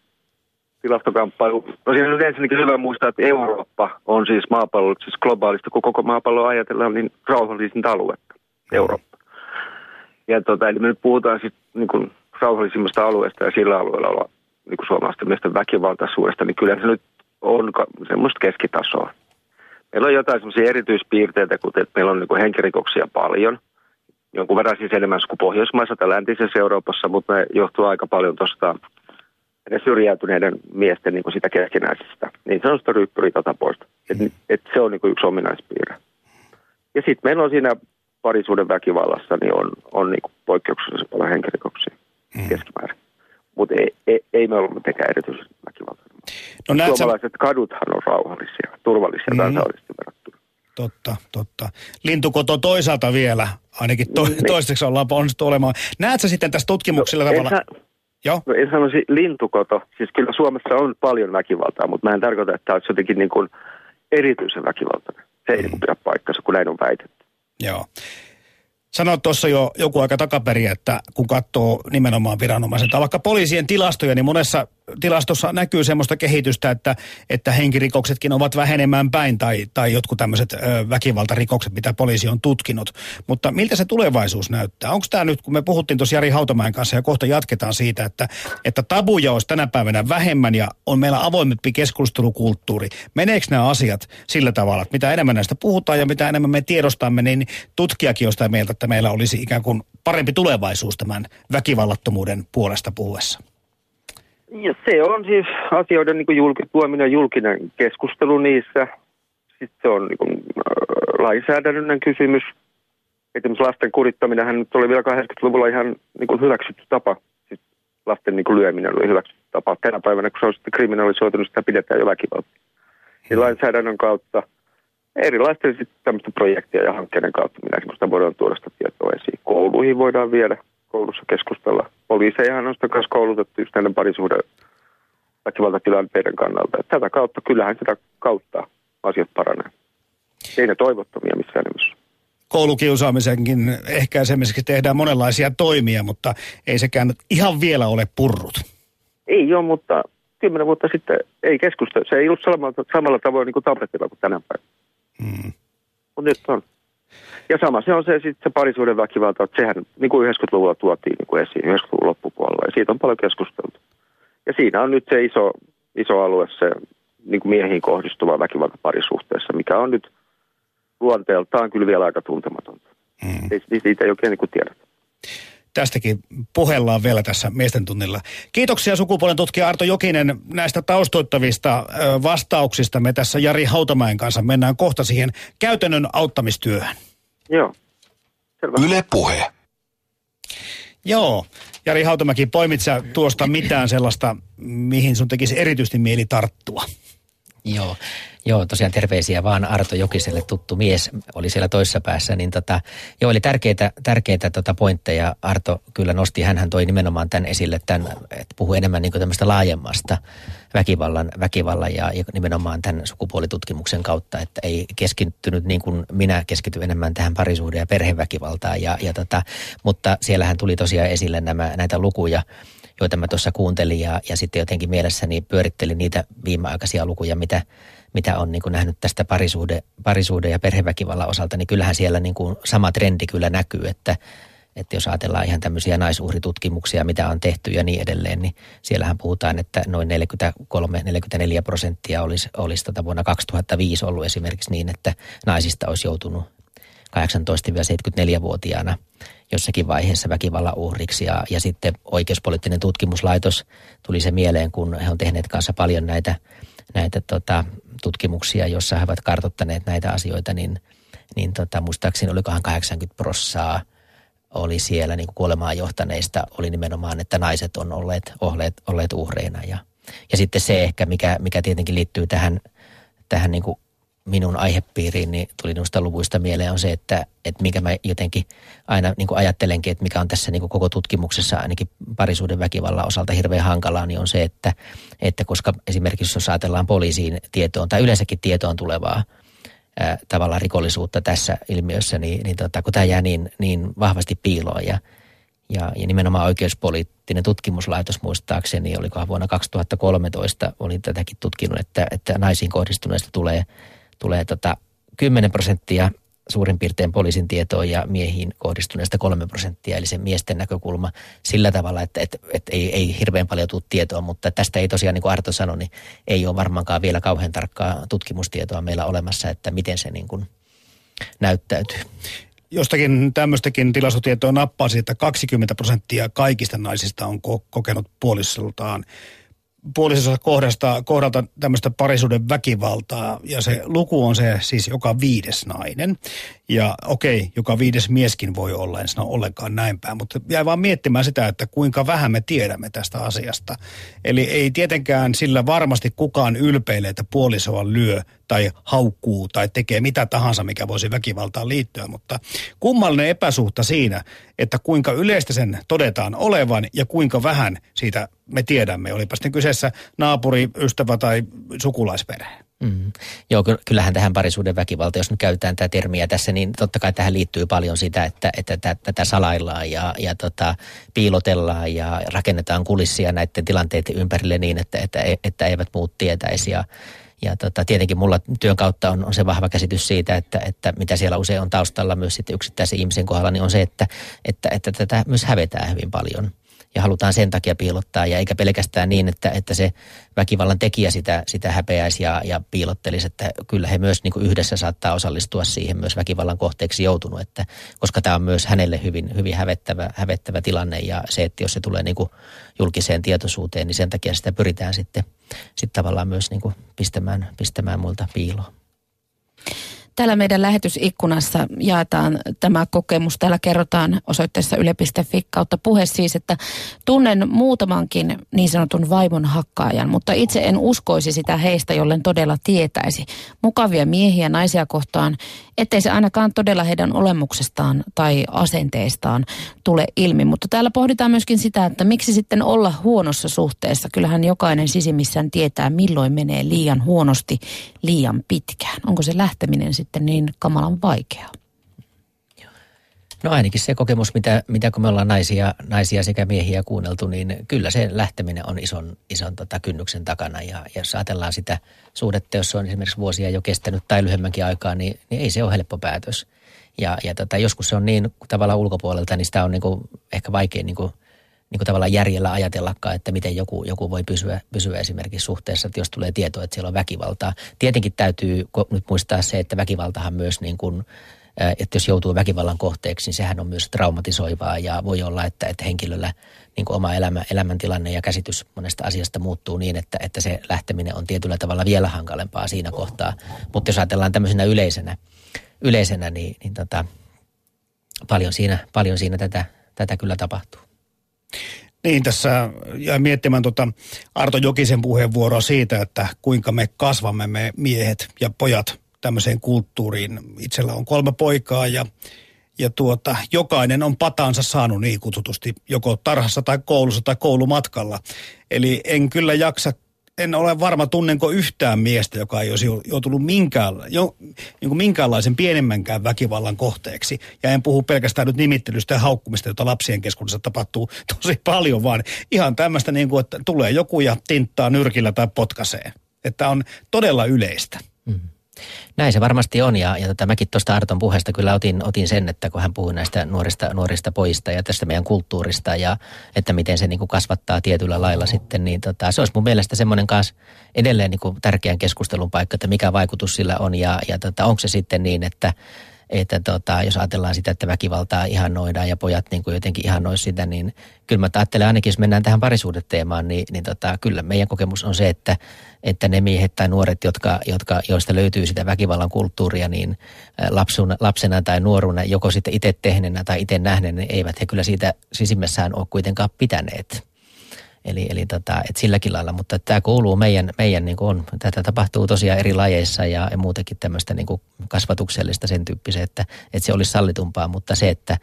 tilastokamppailu. No siinä on ensinnäkin hyvä muistaa, että Eurooppa on siis maapallo, siis globaalista, kun koko maapalloa ajatellaan, niin rauhallisinta aluetta, Eurooppa. Ja tota, eli me nyt puhutaan sitten niin kuin rauhallisimmasta alueesta ja sillä alueella ollaan niin kuin suomalaisten miesten väkivaltaisuudesta, niin kyllä se nyt on semmoista keskitasoa. Meillä on jotain semmoisia erityispiirteitä, kuten että meillä on niin kuin henkirikoksia paljon. Jonkun verran siis enemmän kuin Pohjoismaissa tai läntisessä Euroopassa, mutta ne johtuu aika paljon tuosta ne syrjäytyneiden miesten niin kuin sitä keskinäisestä, niin sanotusta ryyppyritatapoista. Et, et se on niin kuin yksi ominaispiirre. Ja sitten meillä on siinä parisuuden väkivallassa, niin on, on niin kuin poikkeuksellisen paljon henkirikoksia mm. keskimäärin. Mutta ei, ei, ei me olla mitenkään erityisesti väkivaltainen. No, Suomalaiset sä... kaduthan on rauhallisia, turvallisia mm. kansainvälisesti verrattuna.
Totta, totta. Lintukoto toisaalta vielä, ainakin to, niin. toistaiseksi ollaan onnistuttu olemaan. Näetkö sitten tässä tutkimuksella no, tavalla? Sä,
Joo. No en sanoisi lintukoto. Siis kyllä Suomessa on paljon väkivaltaa, mutta mä en tarkoita, että tämä olisi jotenkin niin kuin erityisen väkivaltainen. Se ei mm. pidä paikkansa, kun näin on väitetty.
Joo. Sanoit tuossa jo joku aika takaperin, että kun katsoo nimenomaan viranomaiset, vaikka poliisien tilastoja, niin monessa tilastossa näkyy semmoista kehitystä, että, että henkirikoksetkin ovat vähenemään päin tai, tai jotkut tämmöiset väkivaltarikokset, mitä poliisi on tutkinut. Mutta miltä se tulevaisuus näyttää? Onko tämä nyt, kun me puhuttiin tuossa Jari Hautamäen kanssa ja kohta jatketaan siitä, että, että tabuja olisi tänä päivänä vähemmän ja on meillä avoimempi keskustelukulttuuri. Meneekö nämä asiat sillä tavalla, että mitä enemmän näistä puhutaan ja mitä enemmän me tiedostamme, niin tutkijakin on sitä mieltä, että meillä olisi ikään kuin parempi tulevaisuus tämän väkivallattomuuden puolesta puhuessa?
Ja se on siis asioiden niin kuin julki, tuominen julkinen keskustelu niissä. Sitten se on niin kuin, äh, lainsäädännöllinen kysymys. Esimerkiksi lasten kurittaminen nyt oli vielä 80-luvulla ihan niin kuin hyväksytty tapa. Siis lasten niin kuin lyöminen oli hyväksytty tapa. Tänä päivänä, kun se on sitten kriminalisoitunut, sitä pidetään jo väkivaltaa. Ja lainsäädännön kautta, erilaisten tämmöisten projektien ja hankkeiden kautta, minä sitä voidaan tuoda sitä tietoa esiin. Kouluihin voidaan viedä koulussa keskustella. Poliisejahan on sitä kanssa koulutettu just näiden parisuuden väkivaltatilanteiden kannalta. Et tätä kautta, kyllähän sitä kautta asiat paranee. Ei ne toivottomia missään nimessä.
Koulukiusaamisenkin ehkäisemiseksi tehdään monenlaisia toimia, mutta ei sekään ihan vielä ole purrut.
Ei ole, mutta kymmenen vuotta sitten ei keskustella. Se ei ollut samalla, samalla tavoin niin kuin tapetilla kuin tänä päivänä. Hmm. Mutta nyt on. Ja sama se on se, sit se parisuuden väkivalta, että sehän niin kuin 90-luvulla tuotiin niin kuin esiin, 90-luvun loppupuolella, ja siitä on paljon keskusteltu. Ja siinä on nyt se iso, iso alue, se niin kuin miehiin kohdistuva väkivalta parisuhteessa, mikä on nyt luonteeltaan kyllä vielä aika tuntematonta. Ei, siitä ei oikein niin kuin tiedetä.
Tästäkin puhellaan vielä tässä miesten tunnilla. Kiitoksia sukupuolen tutkija Arto Jokinen näistä taustoittavista vastauksista. Me tässä Jari Hautamäen kanssa mennään kohta siihen käytännön auttamistyöhön.
Joo.
Selvä. Yle Puhe.
Joo. Jari Hautamäki, poimit sä tuosta mitään sellaista, mihin sun tekisi erityisesti mieli tarttua?
Joo. Joo, tosiaan terveisiä vaan Arto Jokiselle, tuttu mies, oli siellä toisessa päässä. Niin tota, joo, oli tärkeitä, tärkeitä tota pointteja. Arto kyllä nosti, hän toi nimenomaan tämän esille, tämän, että puhuu enemmän niin tämmöistä laajemmasta väkivallan, väkivallan ja, ja nimenomaan tämän sukupuolitutkimuksen kautta, että ei keskittynyt niin kuin minä keskity enemmän tähän parisuuden ja perheväkivaltaan. Ja, ja tota, mutta siellähän tuli tosiaan esille nämä, näitä lukuja, joita mä tuossa kuuntelin ja, ja sitten jotenkin mielessäni pyörittelin niitä viimeaikaisia lukuja, mitä mitä on niin kuin nähnyt tästä parisuuden, parisuuden ja perheväkivallan osalta, niin kyllähän siellä niin kuin sama trendi kyllä näkyy, että, että jos ajatellaan ihan tämmöisiä naisuhritutkimuksia, mitä on tehty ja niin edelleen, niin siellähän puhutaan, että noin 43-44 prosenttia olisi, olisi tota vuonna 2005 ollut esimerkiksi niin, että naisista olisi joutunut 18-74-vuotiaana jossakin vaiheessa väkivallan uhriksi. Ja, ja sitten oikeuspoliittinen tutkimuslaitos tuli se mieleen, kun he on tehneet kanssa paljon näitä, näitä tota, tutkimuksia, joissa he ovat kartottaneet näitä asioita, niin, niin tota, muistaakseni olikohan 80 prossaa oli siellä niin kuolemaan johtaneista, oli nimenomaan, että naiset on olleet, olleet, olleet uhreina. Ja, ja sitten se ehkä, mikä, mikä tietenkin liittyy tähän, tähän niin kuin minun aihepiiriin, niin tuli noista luvuista mieleen on se, että, että mikä mä jotenkin aina niin kuin ajattelenkin, että mikä on tässä niin kuin koko tutkimuksessa ainakin parisuuden väkivallan osalta hirveän hankalaa, niin on se, että, että koska esimerkiksi jos ajatellaan poliisiin tietoon tai yleensäkin tietoon tulevaa ää, tavallaan rikollisuutta tässä ilmiössä, niin, niin tota, kun tämä jää niin, niin vahvasti piiloon ja, ja, ja nimenomaan oikeuspoliittinen tutkimuslaitos muistaakseni, olikohan vuonna 2013, olin tätäkin tutkinut, että, että naisiin kohdistuneista tulee – tulee tota 10 prosenttia suurin piirtein poliisin tietoon ja miehiin kohdistuneesta 3 prosenttia, eli se miesten näkökulma sillä tavalla, että, että, että ei, ei hirveän paljon tule tietoa, mutta tästä ei tosiaan, niin kuin Arto sanoi, niin ei ole varmaankaan vielä kauhean tarkkaa tutkimustietoa meillä olemassa, että miten se niin kuin näyttäytyy.
Jostakin tämmöistäkin tilastotietoa nappasi, että 20 prosenttia kaikista naisista on ko- kokenut puolisoltaan puolisossa kohdasta, kohdalta tämmöistä parisuuden väkivaltaa ja se luku on se siis joka viides nainen. Ja okei, okay, joka viides mieskin voi olla, en sano ollenkaan näin päin, mutta jäi vaan miettimään sitä, että kuinka vähän me tiedämme tästä asiasta. Eli ei tietenkään sillä varmasti kukaan ylpeile, että puolisoa lyö tai haukkuu tai tekee mitä tahansa, mikä voisi väkivaltaan liittyä, mutta kummallinen epäsuhta siinä, että kuinka yleistä sen todetaan olevan ja kuinka vähän siitä me tiedämme, olipa sitten kyseessä naapuri, ystävä tai sukulaisperhe.
Mm. Joo, kyllähän tähän parisuuden väkivalta, jos nyt käytetään tätä termiä tässä, niin totta kai tähän liittyy paljon sitä, että, että tätä, salaillaan ja, ja tota, piilotellaan ja rakennetaan kulissia näiden tilanteiden ympärille niin, että, että, että eivät muut tietäisi. Ja, ja tota, tietenkin mulla työn kautta on, on se vahva käsitys siitä, että, että mitä siellä usein on taustalla myös sitten yksittäisen ihmisen kohdalla, niin on se, että, että, että tätä myös hävetään hyvin paljon ja halutaan sen takia piilottaa. Ja eikä pelkästään niin, että, että se väkivallan tekijä sitä, sitä häpeäisi ja, ja piilottelisi, että kyllä he myös niin kuin yhdessä saattaa osallistua siihen myös väkivallan kohteeksi joutunut, että, koska tämä on myös hänelle hyvin, hyvin hävettävä, hävettävä tilanne ja se, että jos se tulee niin kuin julkiseen tietoisuuteen, niin sen takia sitä pyritään sitten, sitten tavallaan myös niin kuin pistämään, pistämään muilta piiloon.
Täällä meidän lähetysikkunassa jaetaan tämä kokemus. Täällä kerrotaan osoitteessa yle.fi kautta puhe siis, että tunnen muutamankin niin sanotun vaimon hakkaajan, mutta itse en uskoisi sitä heistä, jollen todella tietäisi. Mukavia miehiä naisia kohtaan ettei se ainakaan todella heidän olemuksestaan tai asenteestaan tule ilmi. Mutta täällä pohditaan myöskin sitä, että miksi sitten olla huonossa suhteessa. Kyllähän jokainen sisimmissään tietää, milloin menee liian huonosti liian pitkään. Onko se lähteminen sitten niin kamalan vaikeaa?
No ainakin se kokemus, mitä, mitä kun me ollaan naisia, naisia sekä miehiä kuunneltu, niin kyllä se lähteminen on ison, ison tota kynnyksen takana. Ja, ja jos ajatellaan sitä suhdetta, jos se on esimerkiksi vuosia jo kestänyt tai lyhyemmänkin aikaa, niin, niin ei se ole helppo päätös. Ja, ja tota, joskus se on niin tavallaan ulkopuolelta, niin sitä on niin ehkä vaikea niin kuin, niin kuin tavallaan järjellä ajatellakaan, että miten joku, joku voi pysyä, pysyä esimerkiksi suhteessa, että jos tulee tietoa, että siellä on väkivaltaa. Tietenkin täytyy nyt muistaa se, että väkivaltahan myös niin kuin että jos joutuu väkivallan kohteeksi, niin sehän on myös traumatisoivaa ja voi olla, että, että henkilöllä niin kuin oma elämä, elämäntilanne ja käsitys monesta asiasta muuttuu niin, että, että se lähteminen on tietyllä tavalla vielä hankalempaa siinä kohtaa. Mutta jos ajatellaan tämmöisenä yleisenä, yleisenä niin, niin tota, paljon, siinä, paljon siinä tätä, tätä kyllä tapahtuu.
Niin, tässä ja miettimään tuota Arto Jokisen puheenvuoroa siitä, että kuinka me kasvamme me miehet ja pojat tämmöiseen kulttuuriin. Itsellä on kolme poikaa ja, ja tuota, jokainen on patansa saanut niin kutsutusti joko tarhassa tai koulussa tai koulumatkalla. Eli en kyllä jaksa en ole varma, tunnenko yhtään miestä, joka ei olisi joutunut minkään, jo, niin kuin minkäänlaisen pienemmänkään väkivallan kohteeksi. Ja en puhu pelkästään nyt nimittelystä ja haukkumista, jota lapsien keskuudessa tapahtuu <laughs> tosi paljon, vaan ihan tämmöistä, niin kuin, että tulee joku ja tinttaa nyrkillä tai potkasee. Että on todella yleistä. Mm-hmm.
Näin se varmasti on ja, ja tota, mäkin tuosta Arton puheesta kyllä otin, otin sen, että kun hän puhui näistä nuorista, nuorista pojista ja tästä meidän kulttuurista ja että miten se niin kuin kasvattaa tietyllä lailla sitten, niin tota, se olisi mun mielestä semmoinen kanssa edelleen niin kuin tärkeän keskustelun paikka, että mikä vaikutus sillä on ja, ja tota, onko se sitten niin, että että tota, jos ajatellaan sitä, että väkivaltaa ihannoidaan ja pojat niin kuin jotenkin ihannoisi sitä, niin kyllä mä ajattelen ainakin, jos mennään tähän parisuudeteemaan, niin, niin tota, kyllä meidän kokemus on se, että, että ne miehet tai nuoret, jotka, jotka, joista löytyy sitä väkivallan kulttuuria, niin lapsuna, lapsena tai nuoruna, joko sitten itse tehneenä tai itse nähneenä, niin eivät he kyllä siitä sisimmässään ole kuitenkaan pitäneet. Eli, eli tota, et silläkin lailla, mutta tämä kuuluu meidän, meidän niin on, tätä tapahtuu tosiaan eri lajeissa ja, ja muutenkin tämmöistä niin kasvatuksellista sen tyyppistä, että, että se olisi sallitumpaa, mutta se, että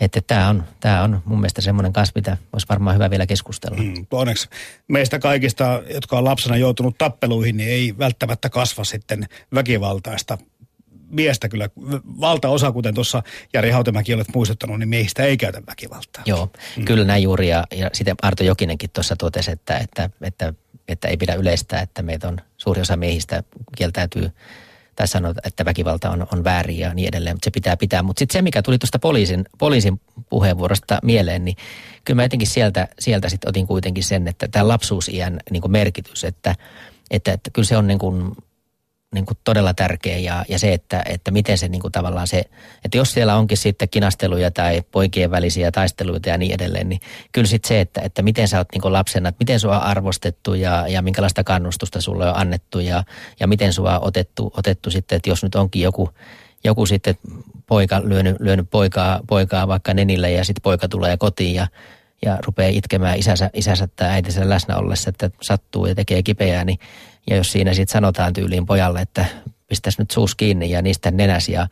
että tämä on, tämä on mun mielestä semmoinen kanssa, mitä olisi varmaan hyvä vielä keskustella. Mm,
onneksi meistä kaikista, jotka on lapsena joutunut tappeluihin, niin ei välttämättä kasva sitten väkivaltaista miestä kyllä, valtaosa, kuten tuossa Jari Hautemäki olet muistuttanut, niin miehistä ei käytä väkivaltaa.
Joo, mm. kyllä näin juuri. Ja, ja sitten Arto Jokinenkin tuossa totesi, että, että, että, että ei pidä yleistää, että meitä on suuri osa miehistä kieltäytyy tai sanoo, että väkivalta on, on väärin ja niin edelleen, mutta se pitää pitää. Mutta sitten se, mikä tuli tuosta poliisin, poliisin puheenvuorosta mieleen, niin kyllä mä jotenkin sieltä, sieltä sitten otin kuitenkin sen, että tämä lapsuusiän niin merkitys, että, että, että kyllä se on niin kuin niin kuin todella tärkeä ja, ja se, että, että miten se niin kuin tavallaan se, että jos siellä onkin sitten kinasteluja tai poikien välisiä taisteluita ja niin edelleen, niin kyllä sitten se, että, että miten sä oot niin kuin lapsena, että miten sua on arvostettu ja, ja minkälaista kannustusta sulle on annettu ja, ja miten sua on otettu, otettu sitten, että jos nyt onkin joku, joku sitten poika lyönyt, lyönyt poikaa, poikaa vaikka nenillä ja sitten poika tulee kotiin ja ja rupeaa itkemään isänsä, isänsä tai äitinsä läsnä ollessa, että sattuu ja tekee kipeää, niin ja jos siinä sitten sanotaan tyyliin pojalle, että pistäisi nyt suus kiinni ja niistä nenäs ja,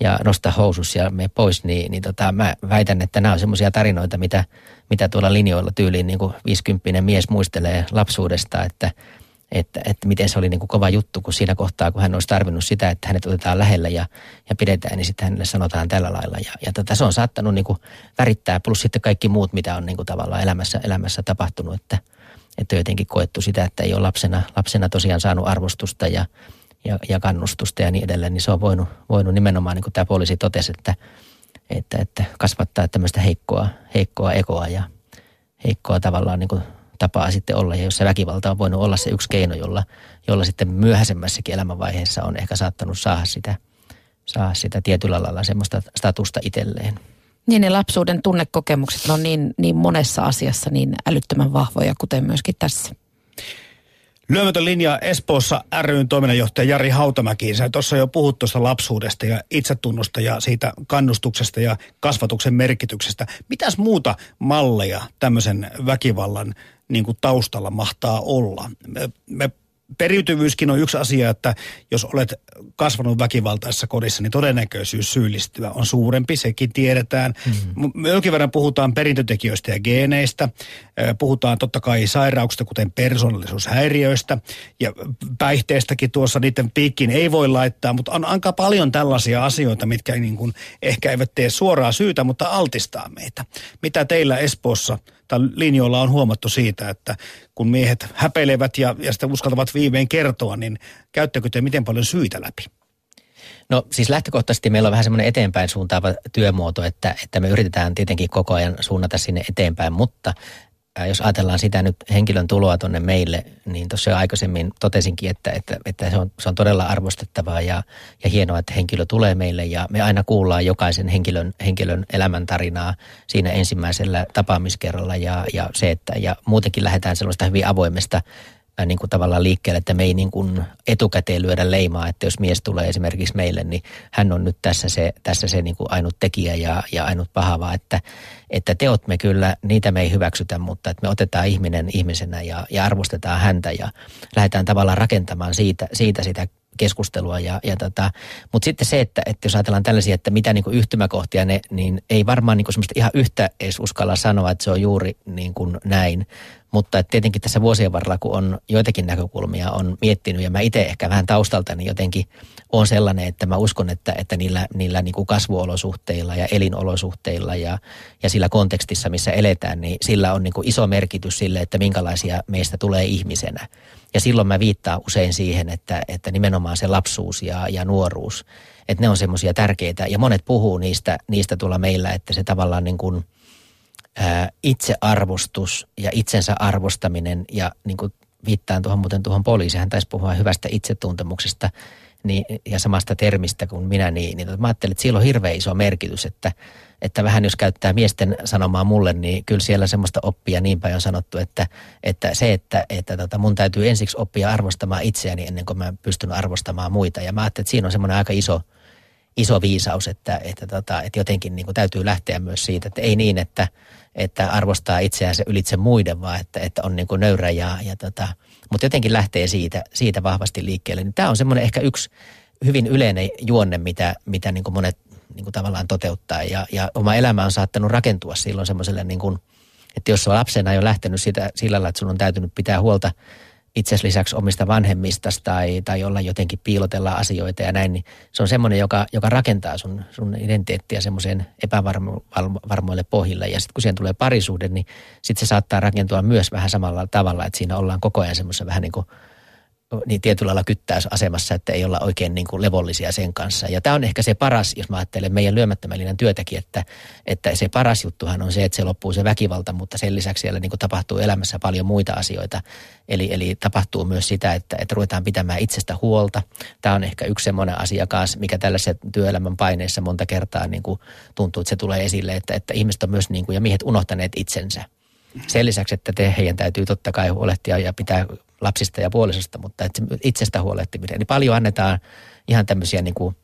ja nosta housus ja me pois, niin, niin tota, mä väitän, että nämä on semmoisia tarinoita, mitä, mitä tuolla linjoilla tyyliin niin kuin 50 mies muistelee lapsuudesta, että, että, että miten se oli niin kuin kova juttu, kun siinä kohtaa, kun hän olisi tarvinnut sitä, että hänet otetaan lähelle ja, ja pidetään, niin sitten hänelle sanotaan tällä lailla. Ja, ja tota, se on saattanut niin kuin värittää, plus sitten kaikki muut, mitä on niin kuin tavallaan elämässä, elämässä tapahtunut, että – että jotenkin koettu sitä, että ei ole lapsena, lapsena tosiaan saanut arvostusta ja, ja, ja kannustusta ja niin edelleen, niin se on voinut, voinut nimenomaan, niin kuin tämä poliisi totesi, että, että, että kasvattaa tämmöistä heikkoa, heikkoa ekoa ja heikkoa tavallaan niin kuin tapaa sitten olla. Ja jos se väkivalta on voinut olla se yksi keino, jolla, jolla sitten myöhäisemmässäkin elämänvaiheessa on ehkä saattanut saada sitä, saada sitä tietyllä lailla semmoista statusta itselleen.
Niin ne lapsuuden tunnekokemukset on niin, niin monessa asiassa niin älyttömän vahvoja, kuten myöskin tässä.
Lyömätön linja Espoossa ryn toiminnanjohtaja Jari Hautamäki. Sä tuossa jo puhut tuosta lapsuudesta ja itsetunnosta ja siitä kannustuksesta ja kasvatuksen merkityksestä. Mitäs muuta malleja tämmöisen väkivallan niin kuin taustalla mahtaa olla? Me, me periytyvyyskin on yksi asia, että jos olet kasvanut väkivaltaisessa kodissa, niin todennäköisyys syyllistyä on suurempi, sekin tiedetään. Mm-hmm. Jonkin verran puhutaan perintötekijöistä ja geeneistä, puhutaan totta kai sairauksista, kuten persoonallisuushäiriöistä ja päihteistäkin tuossa niiden piikkiin ei voi laittaa, mutta on aika paljon tällaisia asioita, mitkä niin kuin ehkä eivät tee suoraa syytä, mutta altistaa meitä. Mitä teillä Espoossa tai linjoilla on huomattu siitä, että kun miehet häpeilevät ja, ja sitä uskaltavat viimein kertoa, niin käyttäkö te miten paljon syitä läpi?
No siis lähtökohtaisesti meillä on vähän semmoinen eteenpäin suuntaava työmuoto, että, että me yritetään tietenkin koko ajan suunnata sinne eteenpäin, mutta jos ajatellaan sitä nyt henkilön tuloa tuonne meille, niin tuossa jo aikaisemmin totesinkin, että, että, että se, on, se on todella arvostettavaa ja, ja hienoa, että henkilö tulee meille ja me aina kuullaan jokaisen henkilön, henkilön elämäntarinaa siinä ensimmäisellä tapaamiskerralla ja, ja se, että ja muutenkin lähdetään sellaista hyvin avoimesta Äh, niin kuin tavallaan liikkeelle, että me ei niin kuin etukäteen lyödä leimaa, että jos mies tulee esimerkiksi meille, niin hän on nyt tässä se, tässä se niin kuin ainut tekijä ja, ja ainut pahava, että, että teot me kyllä, niitä me ei hyväksytä, mutta että me otetaan ihminen ihmisenä ja, ja arvostetaan häntä ja lähdetään tavallaan rakentamaan siitä, siitä sitä keskustelua. Ja, ja tota, mutta sitten se, että, että jos ajatellaan tällaisia, että mitä niin kuin yhtymäkohtia ne, niin ei varmaan niin kuin semmoista ihan yhtä edes uskalla sanoa, että se on juuri niin kuin näin. Mutta että tietenkin tässä vuosien varrella, kun on joitakin näkökulmia on miettinyt ja mä itse ehkä vähän taustalta, niin jotenkin on sellainen, että mä uskon, että, että niillä, niillä niin kuin kasvuolosuhteilla ja elinolosuhteilla ja, ja sillä kontekstissa, missä eletään, niin sillä on niin kuin iso merkitys sille, että minkälaisia meistä tulee ihmisenä. Ja silloin mä viittaan usein siihen, että, että nimenomaan se lapsuus ja, ja nuoruus, että ne on semmoisia tärkeitä. Ja monet puhuu niistä, niistä tuolla meillä, että se tavallaan niin kuin, ää, itsearvostus ja itsensä arvostaminen ja niin kuin viittaan tuohon muuten tuohon poliisiin, hän taisi puhua hyvästä itsetuntemuksesta niin, ja samasta termistä kuin minä, niin, niin mä ajattelin, että sillä on hirveän iso merkitys, että, että vähän jos käyttää miesten sanomaa mulle, niin kyllä siellä semmoista oppia niin paljon sanottu, että, että se, että, että tota mun täytyy ensiksi oppia arvostamaan itseäni ennen kuin mä pystyn arvostamaan muita. Ja mä ajattelin, että siinä on semmoinen aika iso, iso viisaus, että, että, tota, että jotenkin niin kuin täytyy lähteä myös siitä, että ei niin, että, että arvostaa itseänsä ylitse muiden, vaan että, että on niin kuin nöyrä ja, ja tota, mutta jotenkin lähtee siitä, siitä vahvasti liikkeelle. Niin tämä on semmoinen ehkä yksi hyvin yleinen juonne, mitä, mitä niin kuin monet niin kuin tavallaan toteuttaa. Ja, ja oma elämä on saattanut rakentua silloin semmoiselle, niin kuin, että jos on lapsena jo lähtenyt sitä, sillä lailla, että sun on täytynyt pitää huolta itsesi lisäksi omista vanhemmista tai, tai olla jotenkin piilotella asioita ja näin, niin se on semmoinen, joka, joka rakentaa sun, sun identiteettiä semmoiseen epävarmoille pohjille. Ja sitten kun siihen tulee parisuhde, niin sitten se saattaa rakentua myös vähän samalla tavalla, että siinä ollaan koko ajan semmoisessa vähän niin kuin niin tietyllä lailla kyttäysasemassa, että ei olla oikein niin kuin levollisia sen kanssa. Ja tämä on ehkä se paras, jos mä ajattelen meidän lyömättömällinen työtäkin, että, että se paras juttuhan on se, että se loppuu se väkivalta, mutta sen lisäksi siellä niin kuin tapahtuu elämässä paljon muita asioita. Eli, eli tapahtuu myös sitä, että, että ruvetaan pitämään itsestä huolta. Tämä on ehkä yksi semmoinen asia kanssa, mikä tällaisessa työelämän paineessa monta kertaa niin kuin tuntuu, että se tulee esille, että, että ihmiset on myös niin kuin, ja miehet unohtaneet itsensä. Sen lisäksi, että te, heidän täytyy totta kai huolehtia ja pitää lapsista ja puolisosta, mutta itsestä huolehtiminen. Niin paljon annetaan ihan tämmöisiä niin kuin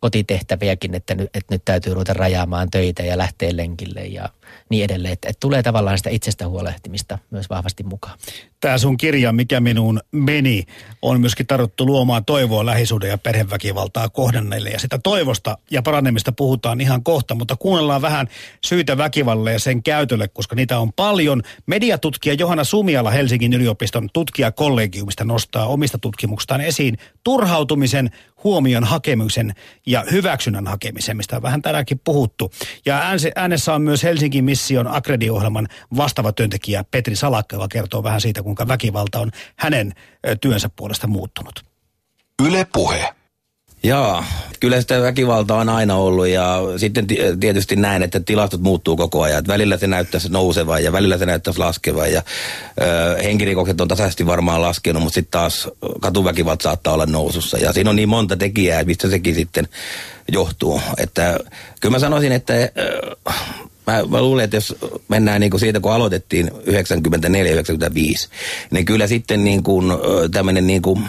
kotitehtäviäkin, että nyt, että nyt täytyy ruveta rajaamaan töitä ja lähteä lenkille ja niin edelleen. Että, että tulee tavallaan sitä itsestä huolehtimista myös vahvasti mukaan.
Tämä sun kirja, Mikä minuun meni, on myöskin tarvittu luomaan toivoa lähisuuden ja perheväkivaltaa kohdanneille. Ja sitä toivosta ja paranemista puhutaan ihan kohta, mutta kuunnellaan vähän syitä väkivalle ja sen käytölle, koska niitä on paljon. Mediatutkija Johanna Sumiala Helsingin yliopiston tutkijakollegiumista nostaa omista tutkimuksistaan esiin turhautumisen, huomion hakemisen ja hyväksynnän hakemisen, mistä on vähän tänäänkin puhuttu. Ja äänessä on myös Helsingin mission Akredi-ohjelman vastaava työntekijä Petri Salakka, joka kertoo vähän siitä, kuinka väkivalta on hänen työnsä puolesta muuttunut.
Yle puhe.
Joo, kyllä sitä väkivaltaa on aina ollut ja sitten tietysti näen, että tilastot muuttuu koko ajan. Että välillä se näyttäisi nousevan ja välillä se näyttäisi laskevan ja ö, henkirikokset on tasaisesti varmaan laskenut, mutta sitten taas katuväkivalta saattaa olla nousussa. Ja siinä on niin monta tekijää, mistä sekin sitten johtuu. Että kyllä mä sanoisin, että ö, Mä, mä luulen, että jos mennään niin kuin siitä, kun aloitettiin 94-95, niin kyllä sitten niin kuin, tämmöinen niin kuin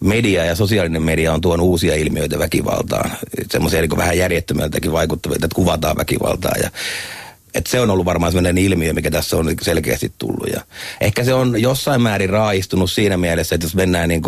media ja sosiaalinen media on tuon uusia ilmiöitä väkivaltaan. Semmoisia niin vähän järjettömältäkin vaikuttavia, että kuvataan väkivaltaa ja et se on ollut varmaan sellainen ilmiö, mikä tässä on selkeästi tullut. Ja ehkä se on jossain määrin raaistunut siinä mielessä, että jos mennään niin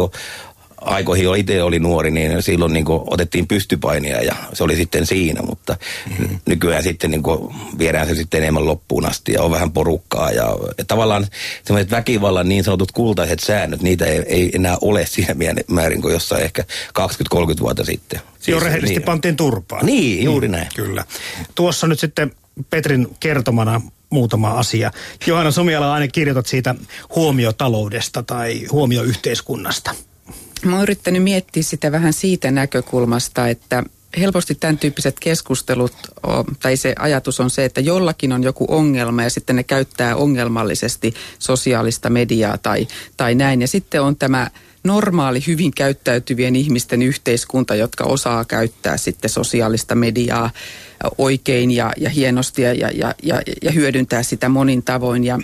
aikoihin, jo itse oli nuori, niin silloin niin kuin otettiin pystypainia ja se oli sitten siinä, mutta mm-hmm. nykyään sitten niin kuin viedään se sitten enemmän loppuun asti ja on vähän porukkaa ja, ja tavallaan semmoiset väkivallan niin sanotut kultaiset säännöt, niitä ei, ei enää ole siinä määrin kuin jossain ehkä 20-30 vuotta sitten.
Siinä siis, rehellisesti niin. pantiin turpaan.
Niin, juuri näin.
Kyllä. Tuossa nyt sitten Petrin kertomana muutama asia. Johanna Somiala aina kirjoitat siitä huomiotaloudesta tai huomioyhteiskunnasta.
Mä oon yrittänyt miettiä sitä vähän siitä näkökulmasta, että helposti tämän tyyppiset keskustelut, tai se ajatus on se, että jollakin on joku ongelma ja sitten ne käyttää ongelmallisesti sosiaalista mediaa tai, tai näin. Ja sitten on tämä normaali, hyvin käyttäytyvien ihmisten yhteiskunta, jotka osaa käyttää sitten sosiaalista mediaa oikein ja, ja hienosti ja, ja, ja, ja hyödyntää sitä monin tavoin. Ja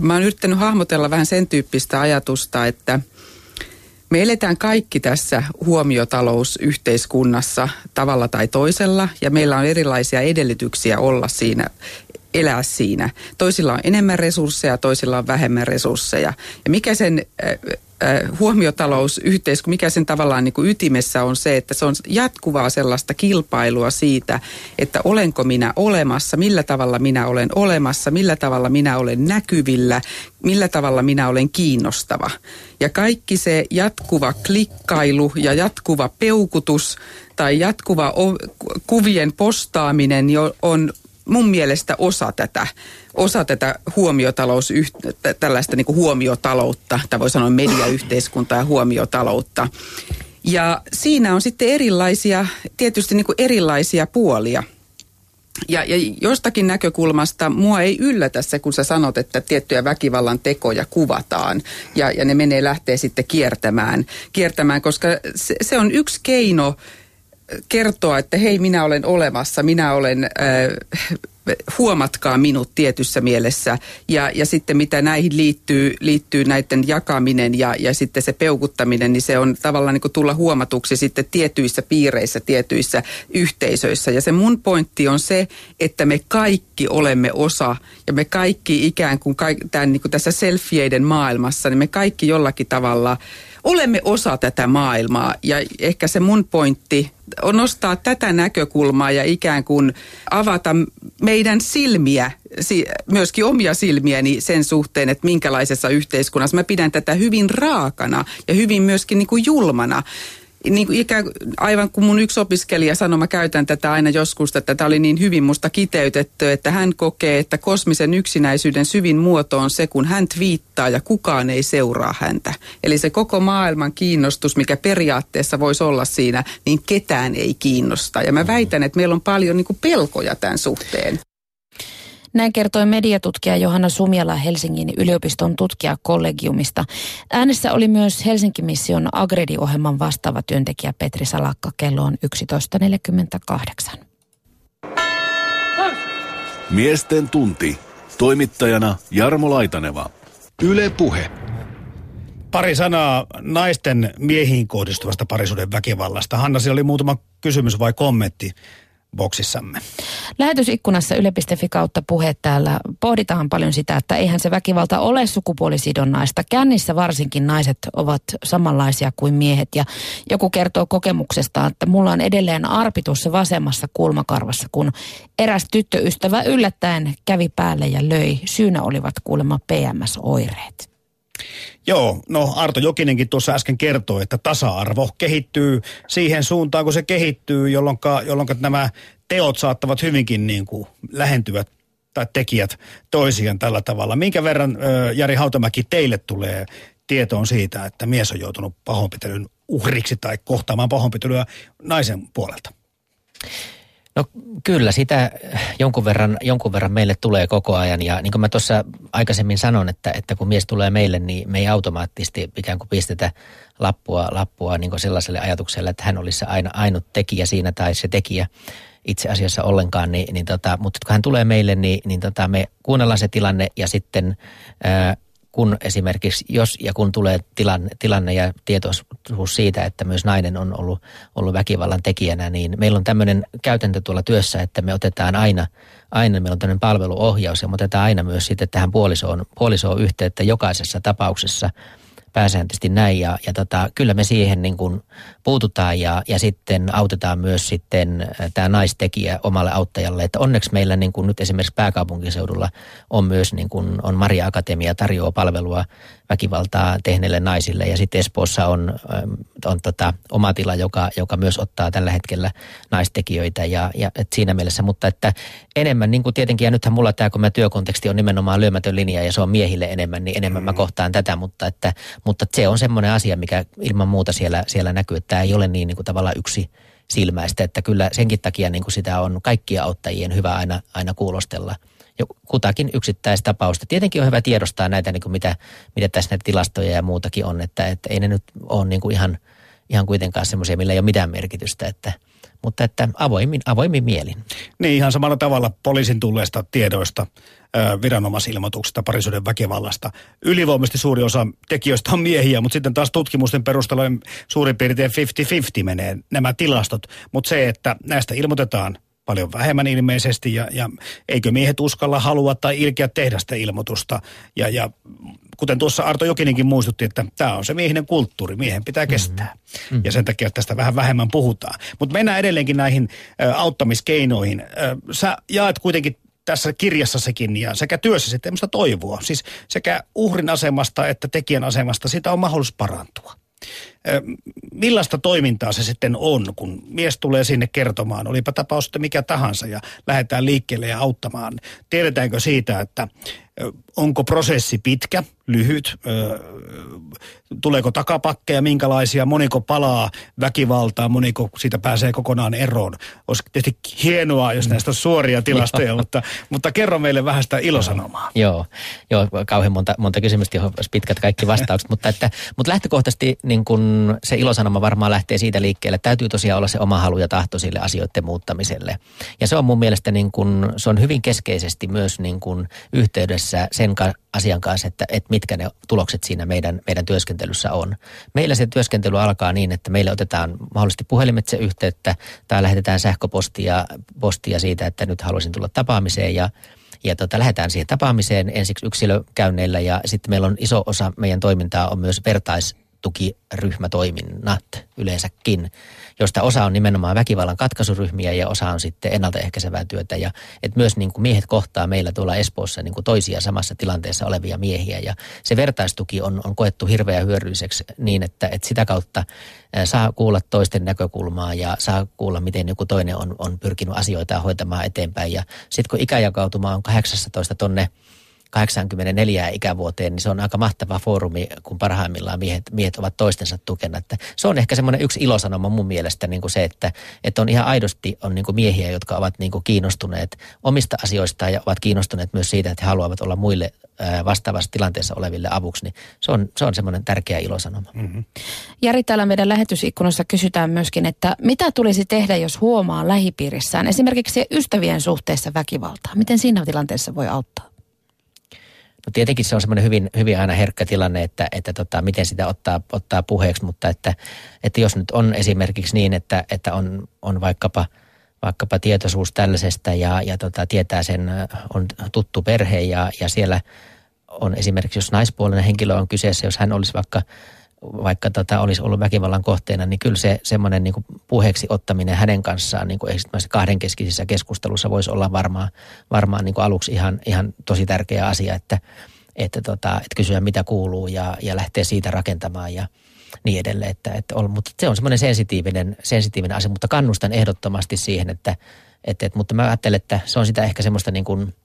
mä oon yrittänyt hahmotella vähän sen tyyppistä ajatusta, että – me eletään kaikki tässä huomiotalousyhteiskunnassa tavalla tai toisella ja meillä on erilaisia edellytyksiä olla siinä elää siinä. Toisilla on enemmän resursseja, toisilla on vähemmän resursseja. Ja mikä sen huomiotalous, yhteiskunta, mikä sen tavallaan niin kuin ytimessä on se, että se on jatkuvaa sellaista kilpailua siitä, että olenko minä olemassa, millä tavalla minä olen olemassa, millä tavalla minä olen näkyvillä, millä tavalla minä olen kiinnostava. Ja kaikki se jatkuva klikkailu ja jatkuva peukutus tai jatkuva kuvien postaaminen on mun mielestä osa tätä, osa tätä huomiotalous, tällaista niin kuin huomiotaloutta, tai voi sanoa mediayhteiskuntaa ja huomiotaloutta. Ja siinä on sitten erilaisia, tietysti niin kuin erilaisia puolia. Ja, ja jostakin näkökulmasta mua ei yllätä se, kun sä sanot, että tiettyjä väkivallan tekoja kuvataan ja, ja ne menee lähtee sitten kiertämään, kiertämään koska se, se on yksi keino kertoa, että hei, minä olen olemassa, minä olen, äh, huomatkaa minut tietyssä mielessä. Ja, ja sitten mitä näihin liittyy, liittyy näiden jakaminen ja, ja sitten se peukuttaminen, niin se on tavallaan niin kuin tulla huomatuksi sitten tietyissä piireissä, tietyissä yhteisöissä. Ja se mun pointti on se, että me kaikki olemme osa ja me kaikki ikään kuin, tämän, niin kuin tässä selfieiden maailmassa, niin me kaikki jollakin tavalla – olemme osa tätä maailmaa ja ehkä se mun pointti on nostaa tätä näkökulmaa ja ikään kuin avata meidän silmiä, myöskin omia silmiäni sen suhteen, että minkälaisessa yhteiskunnassa. Mä pidän tätä hyvin raakana ja hyvin myöskin niin kuin julmana niin kuin ikään kuin, aivan kuin mun yksi opiskelija sanoi, mä käytän tätä aina joskus, että tämä oli niin hyvin musta kiteytetty, että hän kokee, että kosmisen yksinäisyyden syvin muoto on se, kun hän viittaa ja kukaan ei seuraa häntä. Eli se koko maailman kiinnostus, mikä periaatteessa voisi olla siinä, niin ketään ei kiinnosta. Ja mä väitän, että meillä on paljon niin kuin pelkoja tämän suhteen.
Näin kertoi mediatutkija Johanna Sumjala Helsingin yliopiston tutkijakollegiumista. Äänessä oli myös Helsinki Mission Agredi-ohjelman vastaava työntekijä Petri Salakka. Kello on 11.48.
Miesten tunti. Toimittajana Jarmo Laitaneva. Yle Puhe.
Pari sanaa naisten miehiin kohdistuvasta parisuuden väkivallasta. Hanna, siellä oli muutama kysymys vai kommentti boksissamme.
Lähetysikkunassa yle.fi kautta puhe täällä pohditaan paljon sitä, että eihän se väkivalta ole sukupuolisidonnaista. Kännissä varsinkin naiset ovat samanlaisia kuin miehet ja joku kertoo kokemuksesta, että mulla on edelleen arpi tuossa vasemmassa kulmakarvassa, kun eräs tyttöystävä yllättäen kävi päälle ja löi. Syynä olivat kuulemma PMS-oireet.
Joo, no Arto Jokinenkin tuossa äsken kertoi, että tasa-arvo kehittyy siihen suuntaan, kun se kehittyy, jolloin, jolloin nämä teot saattavat hyvinkin niin kuin lähentyä tai tekijät toisiaan tällä tavalla. Minkä verran, Jari Hautamäki, teille tulee tietoon siitä, että mies on joutunut pahoinpitelyn uhriksi tai kohtaamaan pahoinpitelyä naisen puolelta?
No kyllä, sitä jonkun verran, jonkun verran meille tulee koko ajan. Ja niin kuin mä tuossa aikaisemmin sanon, että, että kun mies tulee meille, niin me ei automaattisesti ikään kuin pistetä lappua, lappua niin kuin sellaiselle ajatukselle, että hän olisi aina ainut tekijä siinä tai se tekijä itse asiassa ollenkaan, niin, niin tota, mutta kun hän tulee meille, niin, niin tota, me kuunnellaan se tilanne ja sitten ää, kun esimerkiksi jos ja kun tulee tilanne, tilanne ja tietoisuus siitä, että myös nainen on ollut, ollut väkivallan tekijänä, niin meillä on tämmöinen käytäntö tuolla työssä, että me otetaan aina, aina meillä on tämmöinen palveluohjaus ja me otetaan aina myös sitten tähän puolisoon, puolisoon yhteyttä jokaisessa tapauksessa – pääsääntöisesti näin ja, ja tota, kyllä me siihen niin kuin puututaan ja, ja sitten autetaan myös sitten äh, tämä naistekijä omalle auttajalle. Että onneksi meillä niin kuin nyt esimerkiksi pääkaupunkiseudulla on myös niin kuin on Maria Akatemia tarjoaa palvelua väkivaltaa tehneille naisille. Ja sitten Espoossa on, on tota, oma tila, joka, joka myös ottaa tällä hetkellä naistekijöitä ja, ja et siinä mielessä. Mutta että enemmän, niin kuin tietenkin, ja nythän mulla tämä, kun mä työkonteksti on nimenomaan lyömätön linja ja se on miehille enemmän, niin enemmän mä mm. kohtaan tätä. Mutta, että, mutta se on semmoinen asia, mikä ilman muuta siellä, siellä näkyy, että tämä ei ole niin, niin kuin tavallaan yksi silmäistä, että kyllä senkin takia niin kuin sitä on kaikkia auttajien hyvä aina, aina kuulostella – kutakin yksittäistapausta. Tietenkin on hyvä tiedostaa näitä, niin kuin mitä, mitä tässä näitä tilastoja ja muutakin on, että, että ei ne nyt ole niin kuin ihan, ihan kuitenkaan semmoisia, millä ei ole mitään merkitystä, että, mutta että avoimin, avoimin mielin.
Niin ihan samalla tavalla poliisin tulleista tiedoista, viranomaisilmoituksista, parisuuden väkivallasta. Ylivoimaisesti suuri osa tekijöistä on miehiä, mutta sitten taas tutkimusten perusteella suurin piirtein 50-50 menee nämä tilastot. Mutta se, että näistä ilmoitetaan paljon vähemmän ilmeisesti ja, ja eikö miehet uskalla halua tai ilkeä tehdä sitä ilmoitusta. Ja, ja kuten tuossa Arto Jokinenkin muistutti, että tämä on se miehinen kulttuuri, miehen pitää kestää. Mm-hmm. Ja sen takia tästä vähän vähemmän puhutaan. Mutta mennään edelleenkin näihin ä, auttamiskeinoihin. Ä, sä jaat kuitenkin tässä kirjassa sekin ja sekä työssä sitten toivoa. Siis sekä uhrin asemasta että tekijän asemasta sitä on mahdollisuus parantua. Millaista toimintaa se sitten on, kun mies tulee sinne kertomaan, olipa tapaus sitten mikä tahansa ja lähdetään liikkeelle ja auttamaan. Tiedetäänkö siitä, että onko prosessi pitkä, lyhyt, tuleeko takapakkeja, minkälaisia, moniko palaa väkivaltaa, moniko siitä pääsee kokonaan eroon. Olisi tietysti hienoa, jos näistä on suoria tilastoja, mutta, mutta kerro meille vähän sitä ilosanomaa.
Joo, joo kauhean monta, monta kysymystä, johon pitkät kaikki vastaukset, mutta, että, mutta lähtökohtaisesti niin kun se ilosanoma varmaan lähtee siitä liikkeelle, täytyy tosiaan olla se oma halu ja tahto sille asioiden muuttamiselle. Ja se on mun mielestä niin kun, se on hyvin keskeisesti myös niin kun yhteydessä sen asian kanssa, että, että mitkä ne tulokset siinä meidän, meidän työskentelyssä on. Meillä se työskentely alkaa niin, että meille otetaan mahdollisesti puhelimitse yhteyttä tai lähetetään sähköpostia postia siitä, että nyt haluaisin tulla tapaamiseen ja ja tota, lähdetään siihen tapaamiseen ensiksi yksilökäynneillä ja sitten meillä on iso osa meidän toimintaa on myös vertais, tukiryhmätoiminnat yleensäkin, josta osa on nimenomaan väkivallan katkaisuryhmiä ja osa on sitten ennaltaehkäisevää työtä. Ja että myös niin kuin miehet kohtaa meillä tuolla Espoossa niin kuin toisia samassa tilanteessa olevia miehiä. Ja se vertaistuki on, on koettu hirveän hyödylliseksi niin, että, että sitä kautta saa kuulla toisten näkökulmaa ja saa kuulla, miten joku toinen on, on pyrkinyt asioita hoitamaan eteenpäin. Ja sitten kun ikäjakautuma on 18 tonne 84 ikävuoteen, niin se on aika mahtava foorumi, kun parhaimmillaan miehet, miehet ovat toistensa tukena. Että se on ehkä semmoinen yksi ilosanoma mun mielestä niin kuin se, että, että on ihan aidosti on niin kuin miehiä, jotka ovat niin kuin kiinnostuneet omista asioistaan ja ovat kiinnostuneet myös siitä, että he haluavat olla muille vastaavassa tilanteessa oleville avuksi, niin se on, se on semmoinen tärkeä ilosanoma. Mm-hmm.
Jari, täällä meidän lähetysikkunassa kysytään myöskin, että mitä tulisi tehdä, jos huomaa lähipiirissään esimerkiksi ystävien suhteessa väkivaltaa? Miten siinä tilanteessa voi auttaa?
No tietenkin se on semmoinen hyvin, hyvin aina herkkä tilanne, että, että tota, miten sitä ottaa, ottaa puheeksi, mutta että, että jos nyt on esimerkiksi niin, että, että on, on vaikkapa, vaikkapa tietoisuus tällaisesta ja, ja tota, tietää sen, on tuttu perhe ja, ja siellä on esimerkiksi, jos naispuolinen henkilö on kyseessä, jos hän olisi vaikka vaikka tota olisi ollut väkivallan kohteena, niin kyllä se semmoinen niin puheeksi ottaminen hänen kanssaan niin kuin kahdenkeskisissä keskustelussa voisi olla varmaan, varmaan niin kuin aluksi ihan, ihan tosi tärkeä asia, että, että, tota, että kysyä mitä kuuluu ja, ja lähteä siitä rakentamaan ja niin edelleen. Että, että on, mutta se on semmoinen sensitiivinen, sensitiivinen asia, mutta kannustan ehdottomasti siihen, että, että, että mutta mä ajattelen, että se on sitä ehkä semmoista niin kuin –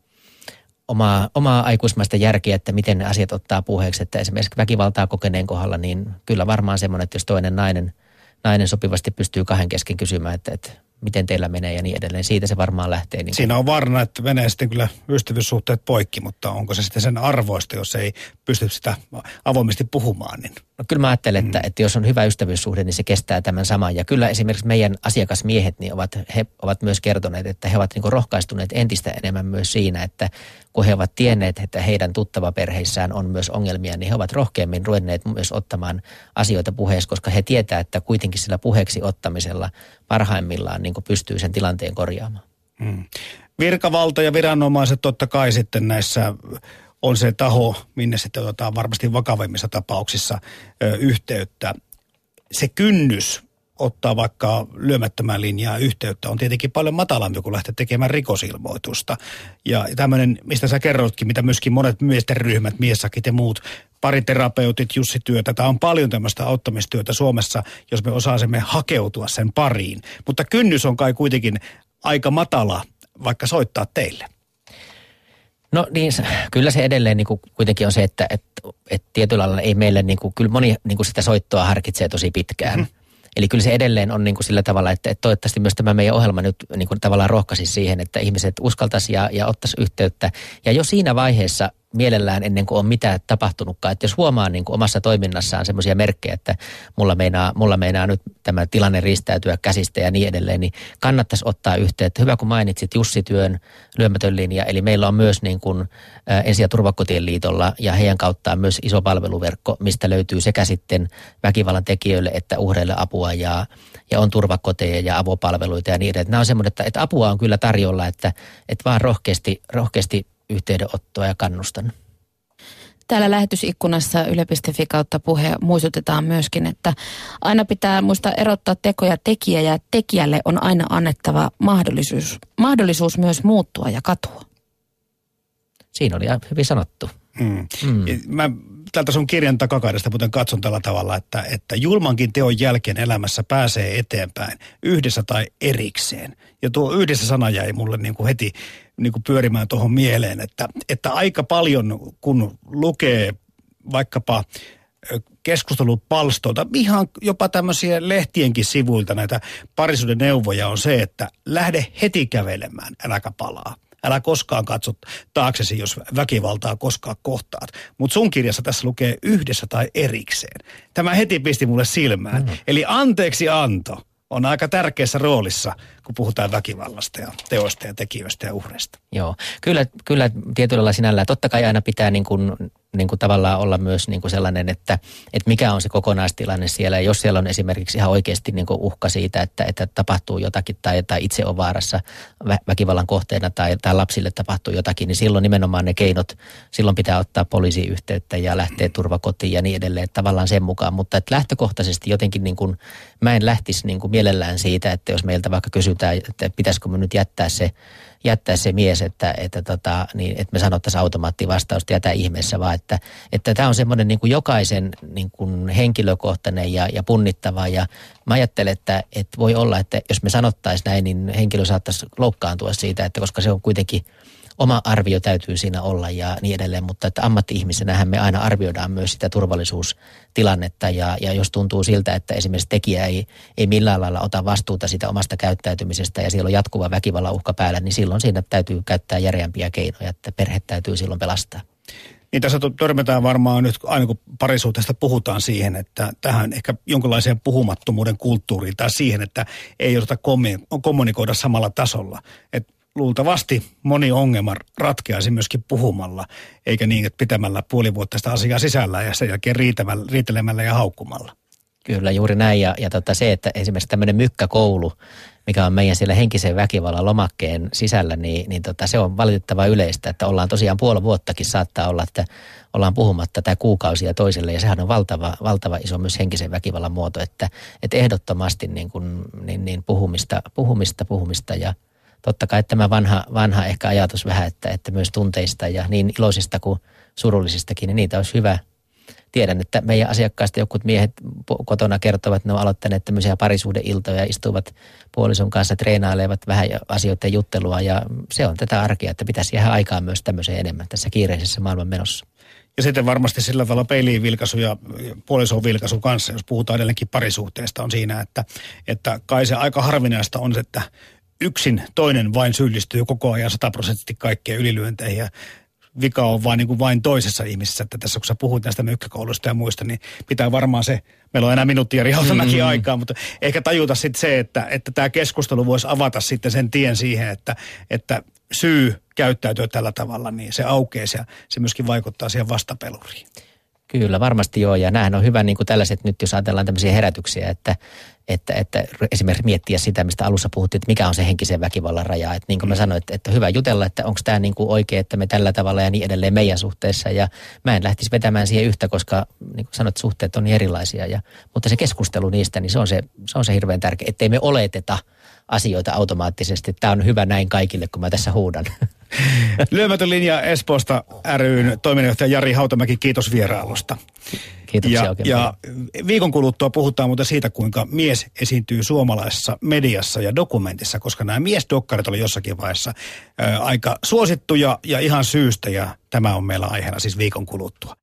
omaa, omaa aikuismaista järkeä, että miten ne asiat ottaa puheeksi. Että esimerkiksi väkivaltaa kokeneen kohdalla, niin kyllä varmaan semmoinen, että jos toinen nainen, nainen sopivasti pystyy kahden kesken kysymään, että, että miten teillä menee ja niin edelleen. Siitä se varmaan lähtee. Niin
Siinä on varna, että menee sitten kyllä ystävyyssuhteet poikki, mutta onko se sitten sen arvoista, jos ei pysty sitä avoimesti puhumaan? Niin
No kyllä mä ajattelen, että, mm. että jos on hyvä ystävyyssuhde, niin se kestää tämän saman. Ja kyllä esimerkiksi meidän asiakasmiehet niin ovat, he ovat myös kertoneet, että he ovat niin rohkaistuneet entistä enemmän myös siinä, että kun he ovat tienneet, että heidän tuttava perheissään on myös ongelmia, niin he ovat rohkeammin ruvenneet myös ottamaan asioita puheeksi, koska he tietää, että kuitenkin sillä puheeksi ottamisella parhaimmillaan niin pystyy sen tilanteen korjaamaan. Mm.
Virkavalta ja viranomaiset totta kai sitten näissä on se taho, minne sitten otetaan varmasti vakavimmissa tapauksissa ö, yhteyttä. Se kynnys ottaa vaikka lyömättömän linjaa yhteyttä on tietenkin paljon matalampi kuin lähteä tekemään rikosilmoitusta. Ja tämmöinen, mistä sä kerroitkin, mitä myöskin monet miesten ryhmät, miesakit ja muut, pariterapeutit, Jussi työtä, tämä on paljon tämmöistä auttamistyötä Suomessa, jos me osaisimme hakeutua sen pariin. Mutta kynnys on kai kuitenkin aika matala, vaikka soittaa teille.
No niin, kyllä se edelleen niin kuin kuitenkin on se, että, että, että tietyllä lailla ei meille, niin kuin, kyllä moni niin kuin sitä soittoa harkitsee tosi pitkään. Mm. Eli kyllä se edelleen on niin kuin sillä tavalla, että, että toivottavasti myös tämä meidän ohjelma nyt niin kuin tavallaan rohkaisi siihen, että ihmiset uskaltaisi ja, ja ottaisi yhteyttä. Ja jo siinä vaiheessa mielellään ennen kuin on mitään tapahtunutkaan. Että jos huomaa niin kuin omassa toiminnassaan semmoisia merkkejä, että mulla meinaa, mulla meinaa nyt tämä tilanne ristäytyä käsistä ja niin edelleen, niin kannattaisi ottaa yhteyttä. Hyvä kun mainitsit Jussi-työn lyömätön linja, eli meillä on myös niin kuin ensi- ja turvakotien liitolla ja heidän kauttaan myös iso palveluverkko, mistä löytyy sekä sitten väkivallan tekijöille että uhreille apua ja, ja on turvakoteja ja avopalveluita ja niin edelleen. Nämä on semmoinen, että, että apua on kyllä tarjolla, että, että vaan rohkeasti, rohkeasti yhteydenottoa ja kannustan.
Täällä lähetysikkunassa yle.fi kautta puhe muistutetaan myöskin, että aina pitää muistaa erottaa tekoja tekijä ja tekijälle on aina annettava mahdollisuus, mahdollisuus myös muuttua ja katua.
Siinä oli hyvin sanottu.
Mm. Mm. Mä tältä sun kirjan takakaidasta muuten katson tällä tavalla, että, että julmankin teon jälkeen elämässä pääsee eteenpäin yhdessä tai erikseen. Ja tuo yhdessä sana jäi mulle niin kuin heti niin kuin pyörimään tuohon mieleen, että, että aika paljon kun lukee vaikkapa keskustelupalstoilta, ihan jopa tämmöisiä lehtienkin sivuilta näitä parisuuden neuvoja on se, että lähde heti kävelemään, äläkä palaa. Älä koskaan katso taaksesi, jos väkivaltaa koskaan kohtaat. Mutta sun kirjassa tässä lukee yhdessä tai erikseen. Tämä heti pisti mulle silmään. Mm. Eli anteeksi anto on aika tärkeässä roolissa, kun puhutaan väkivallasta ja teoista ja tekijöistä ja uhreista.
Joo, kyllä, kyllä tietyllä lailla sinällään. Totta kai aina pitää niin kuin niin kuin tavallaan olla myös niin kuin sellainen, että, että mikä on se kokonaistilanne siellä. Ja jos siellä on esimerkiksi ihan oikeasti niin kuin uhka siitä, että, että tapahtuu jotakin tai, tai itse on vaarassa väkivallan kohteena tai, tai lapsille tapahtuu jotakin, niin silloin nimenomaan ne keinot, silloin pitää ottaa poliisiyhteyttä ja lähteä turvakotiin ja niin edelleen, että tavallaan sen mukaan. Mutta että lähtökohtaisesti jotenkin niin kuin, mä en lähtisi niin kuin mielellään siitä, että jos meiltä vaikka kysytään, että pitäisikö me nyt jättää se jättää se mies, että, että, tota, niin, että me sanottaisiin automaattivastausta jätä ihmeessä, vaan että, että tämä on semmoinen niin kuin jokaisen niin kuin henkilökohtainen ja, ja punnittava. Ja mä ajattelen, että, että voi olla, että jos me sanottaisiin näin, niin henkilö saattaisi loukkaantua siitä, että koska se on kuitenkin – oma arvio täytyy siinä olla ja niin edelleen, mutta että ammatti-ihmisenähän me aina arvioidaan myös sitä turvallisuustilannetta ja, ja jos tuntuu siltä, että esimerkiksi tekijä ei, ei millään lailla ota vastuuta sitä omasta käyttäytymisestä ja siellä on jatkuva väkivallan uhka päällä, niin silloin siinä täytyy käyttää järeämpiä keinoja, että perhe täytyy silloin pelastaa.
Niin tässä törmätään varmaan nyt, aina kun parisuhteesta puhutaan siihen, että tähän ehkä jonkinlaiseen puhumattomuuden kulttuuriin tai siihen, että ei osata kommunikoida samalla tasolla. Että luultavasti moni ongelma ratkeaisi myöskin puhumalla, eikä niin, että pitämällä puoli vuotta sitä asiaa sisällä ja sen jälkeen riitelemällä ja haukkumalla.
Kyllä, juuri näin. Ja, ja tota se, että esimerkiksi tämmöinen mykkäkoulu, mikä on meidän siellä henkisen väkivallan lomakkeen sisällä, niin, niin tota, se on valitettava yleistä, että ollaan tosiaan puoli vuottakin saattaa olla, että ollaan puhumatta tämä kuukausia toiselle ja sehän on valtava, valtava iso myös henkisen väkivallan muoto, että, että ehdottomasti niin kuin, niin, niin puhumista, puhumista, puhumista ja totta kai tämä vanha, vanha ehkä ajatus vähän, että, että myös tunteista ja niin iloisista kuin surullisistakin, niin niitä olisi hyvä. Tiedän, että meidän asiakkaista jokut miehet kotona kertovat, että ne on aloittaneet tämmöisiä parisuhdeiltoja, istuvat puolison kanssa, treenailevat vähän asioiden juttelua ja se on tätä arkea, että pitäisi jäädä aikaa myös tämmöiseen enemmän tässä kiireisessä maailman menossa.
Ja sitten varmasti sillä tavalla peiliin vilkaisu ja puolison vilkaisu kanssa, jos puhutaan edelleenkin parisuhteesta, on siinä, että, että kai se aika harvinaista on, että yksin toinen vain syyllistyy koko ajan sataprosenttisesti kaikkeen ylilyönteihin ja vika on vain, niin kuin vain toisessa ihmisessä. Että tässä kun sä puhut näistä mykkäkoulusta ja muista, niin pitää varmaan se, meillä on enää minuuttia Rihaltamäki mm-hmm. aikaa, mutta ehkä tajuta sitten se, että, että tämä keskustelu voisi avata sitten sen tien siihen, että, että syy käyttäytyä tällä tavalla, niin se aukeaa ja se myöskin vaikuttaa siihen vastapeluriin.
Kyllä, varmasti joo. Ja nämähän on hyvä niin kuin tällaiset nyt, jos ajatellaan tämmöisiä herätyksiä, että, että, että esimerkiksi miettiä sitä, mistä alussa puhuttiin, että mikä on se henkisen väkivallan raja. Että niin kuin mä mm. sanoin, että, että hyvä jutella, että onko tämä niin kuin oikein, että me tällä tavalla ja niin edelleen meidän suhteessa. Ja mä en lähtisi vetämään siihen yhtä, koska niin kuin sanoit, suhteet on niin erilaisia. Ja, mutta se keskustelu niistä, niin se on se, se, on se hirveän tärkeä, ettei me oleteta asioita automaattisesti. Tämä on hyvä näin kaikille, kun mä tässä huudan. <laughs>
Lyömätön linja Espoosta ryn toiminnanjohtaja Jari Hautamäki, kiitos vierailusta.
Kiitoksia
ja,
oikein
ja viikon kuluttua puhutaan muuten siitä, kuinka mies esiintyy suomalaisessa mediassa ja dokumentissa, koska nämä miesdokkarit oli jossakin vaiheessa ää, aika suosittuja ja ihan syystä, ja tämä on meillä aiheena siis viikon kuluttua.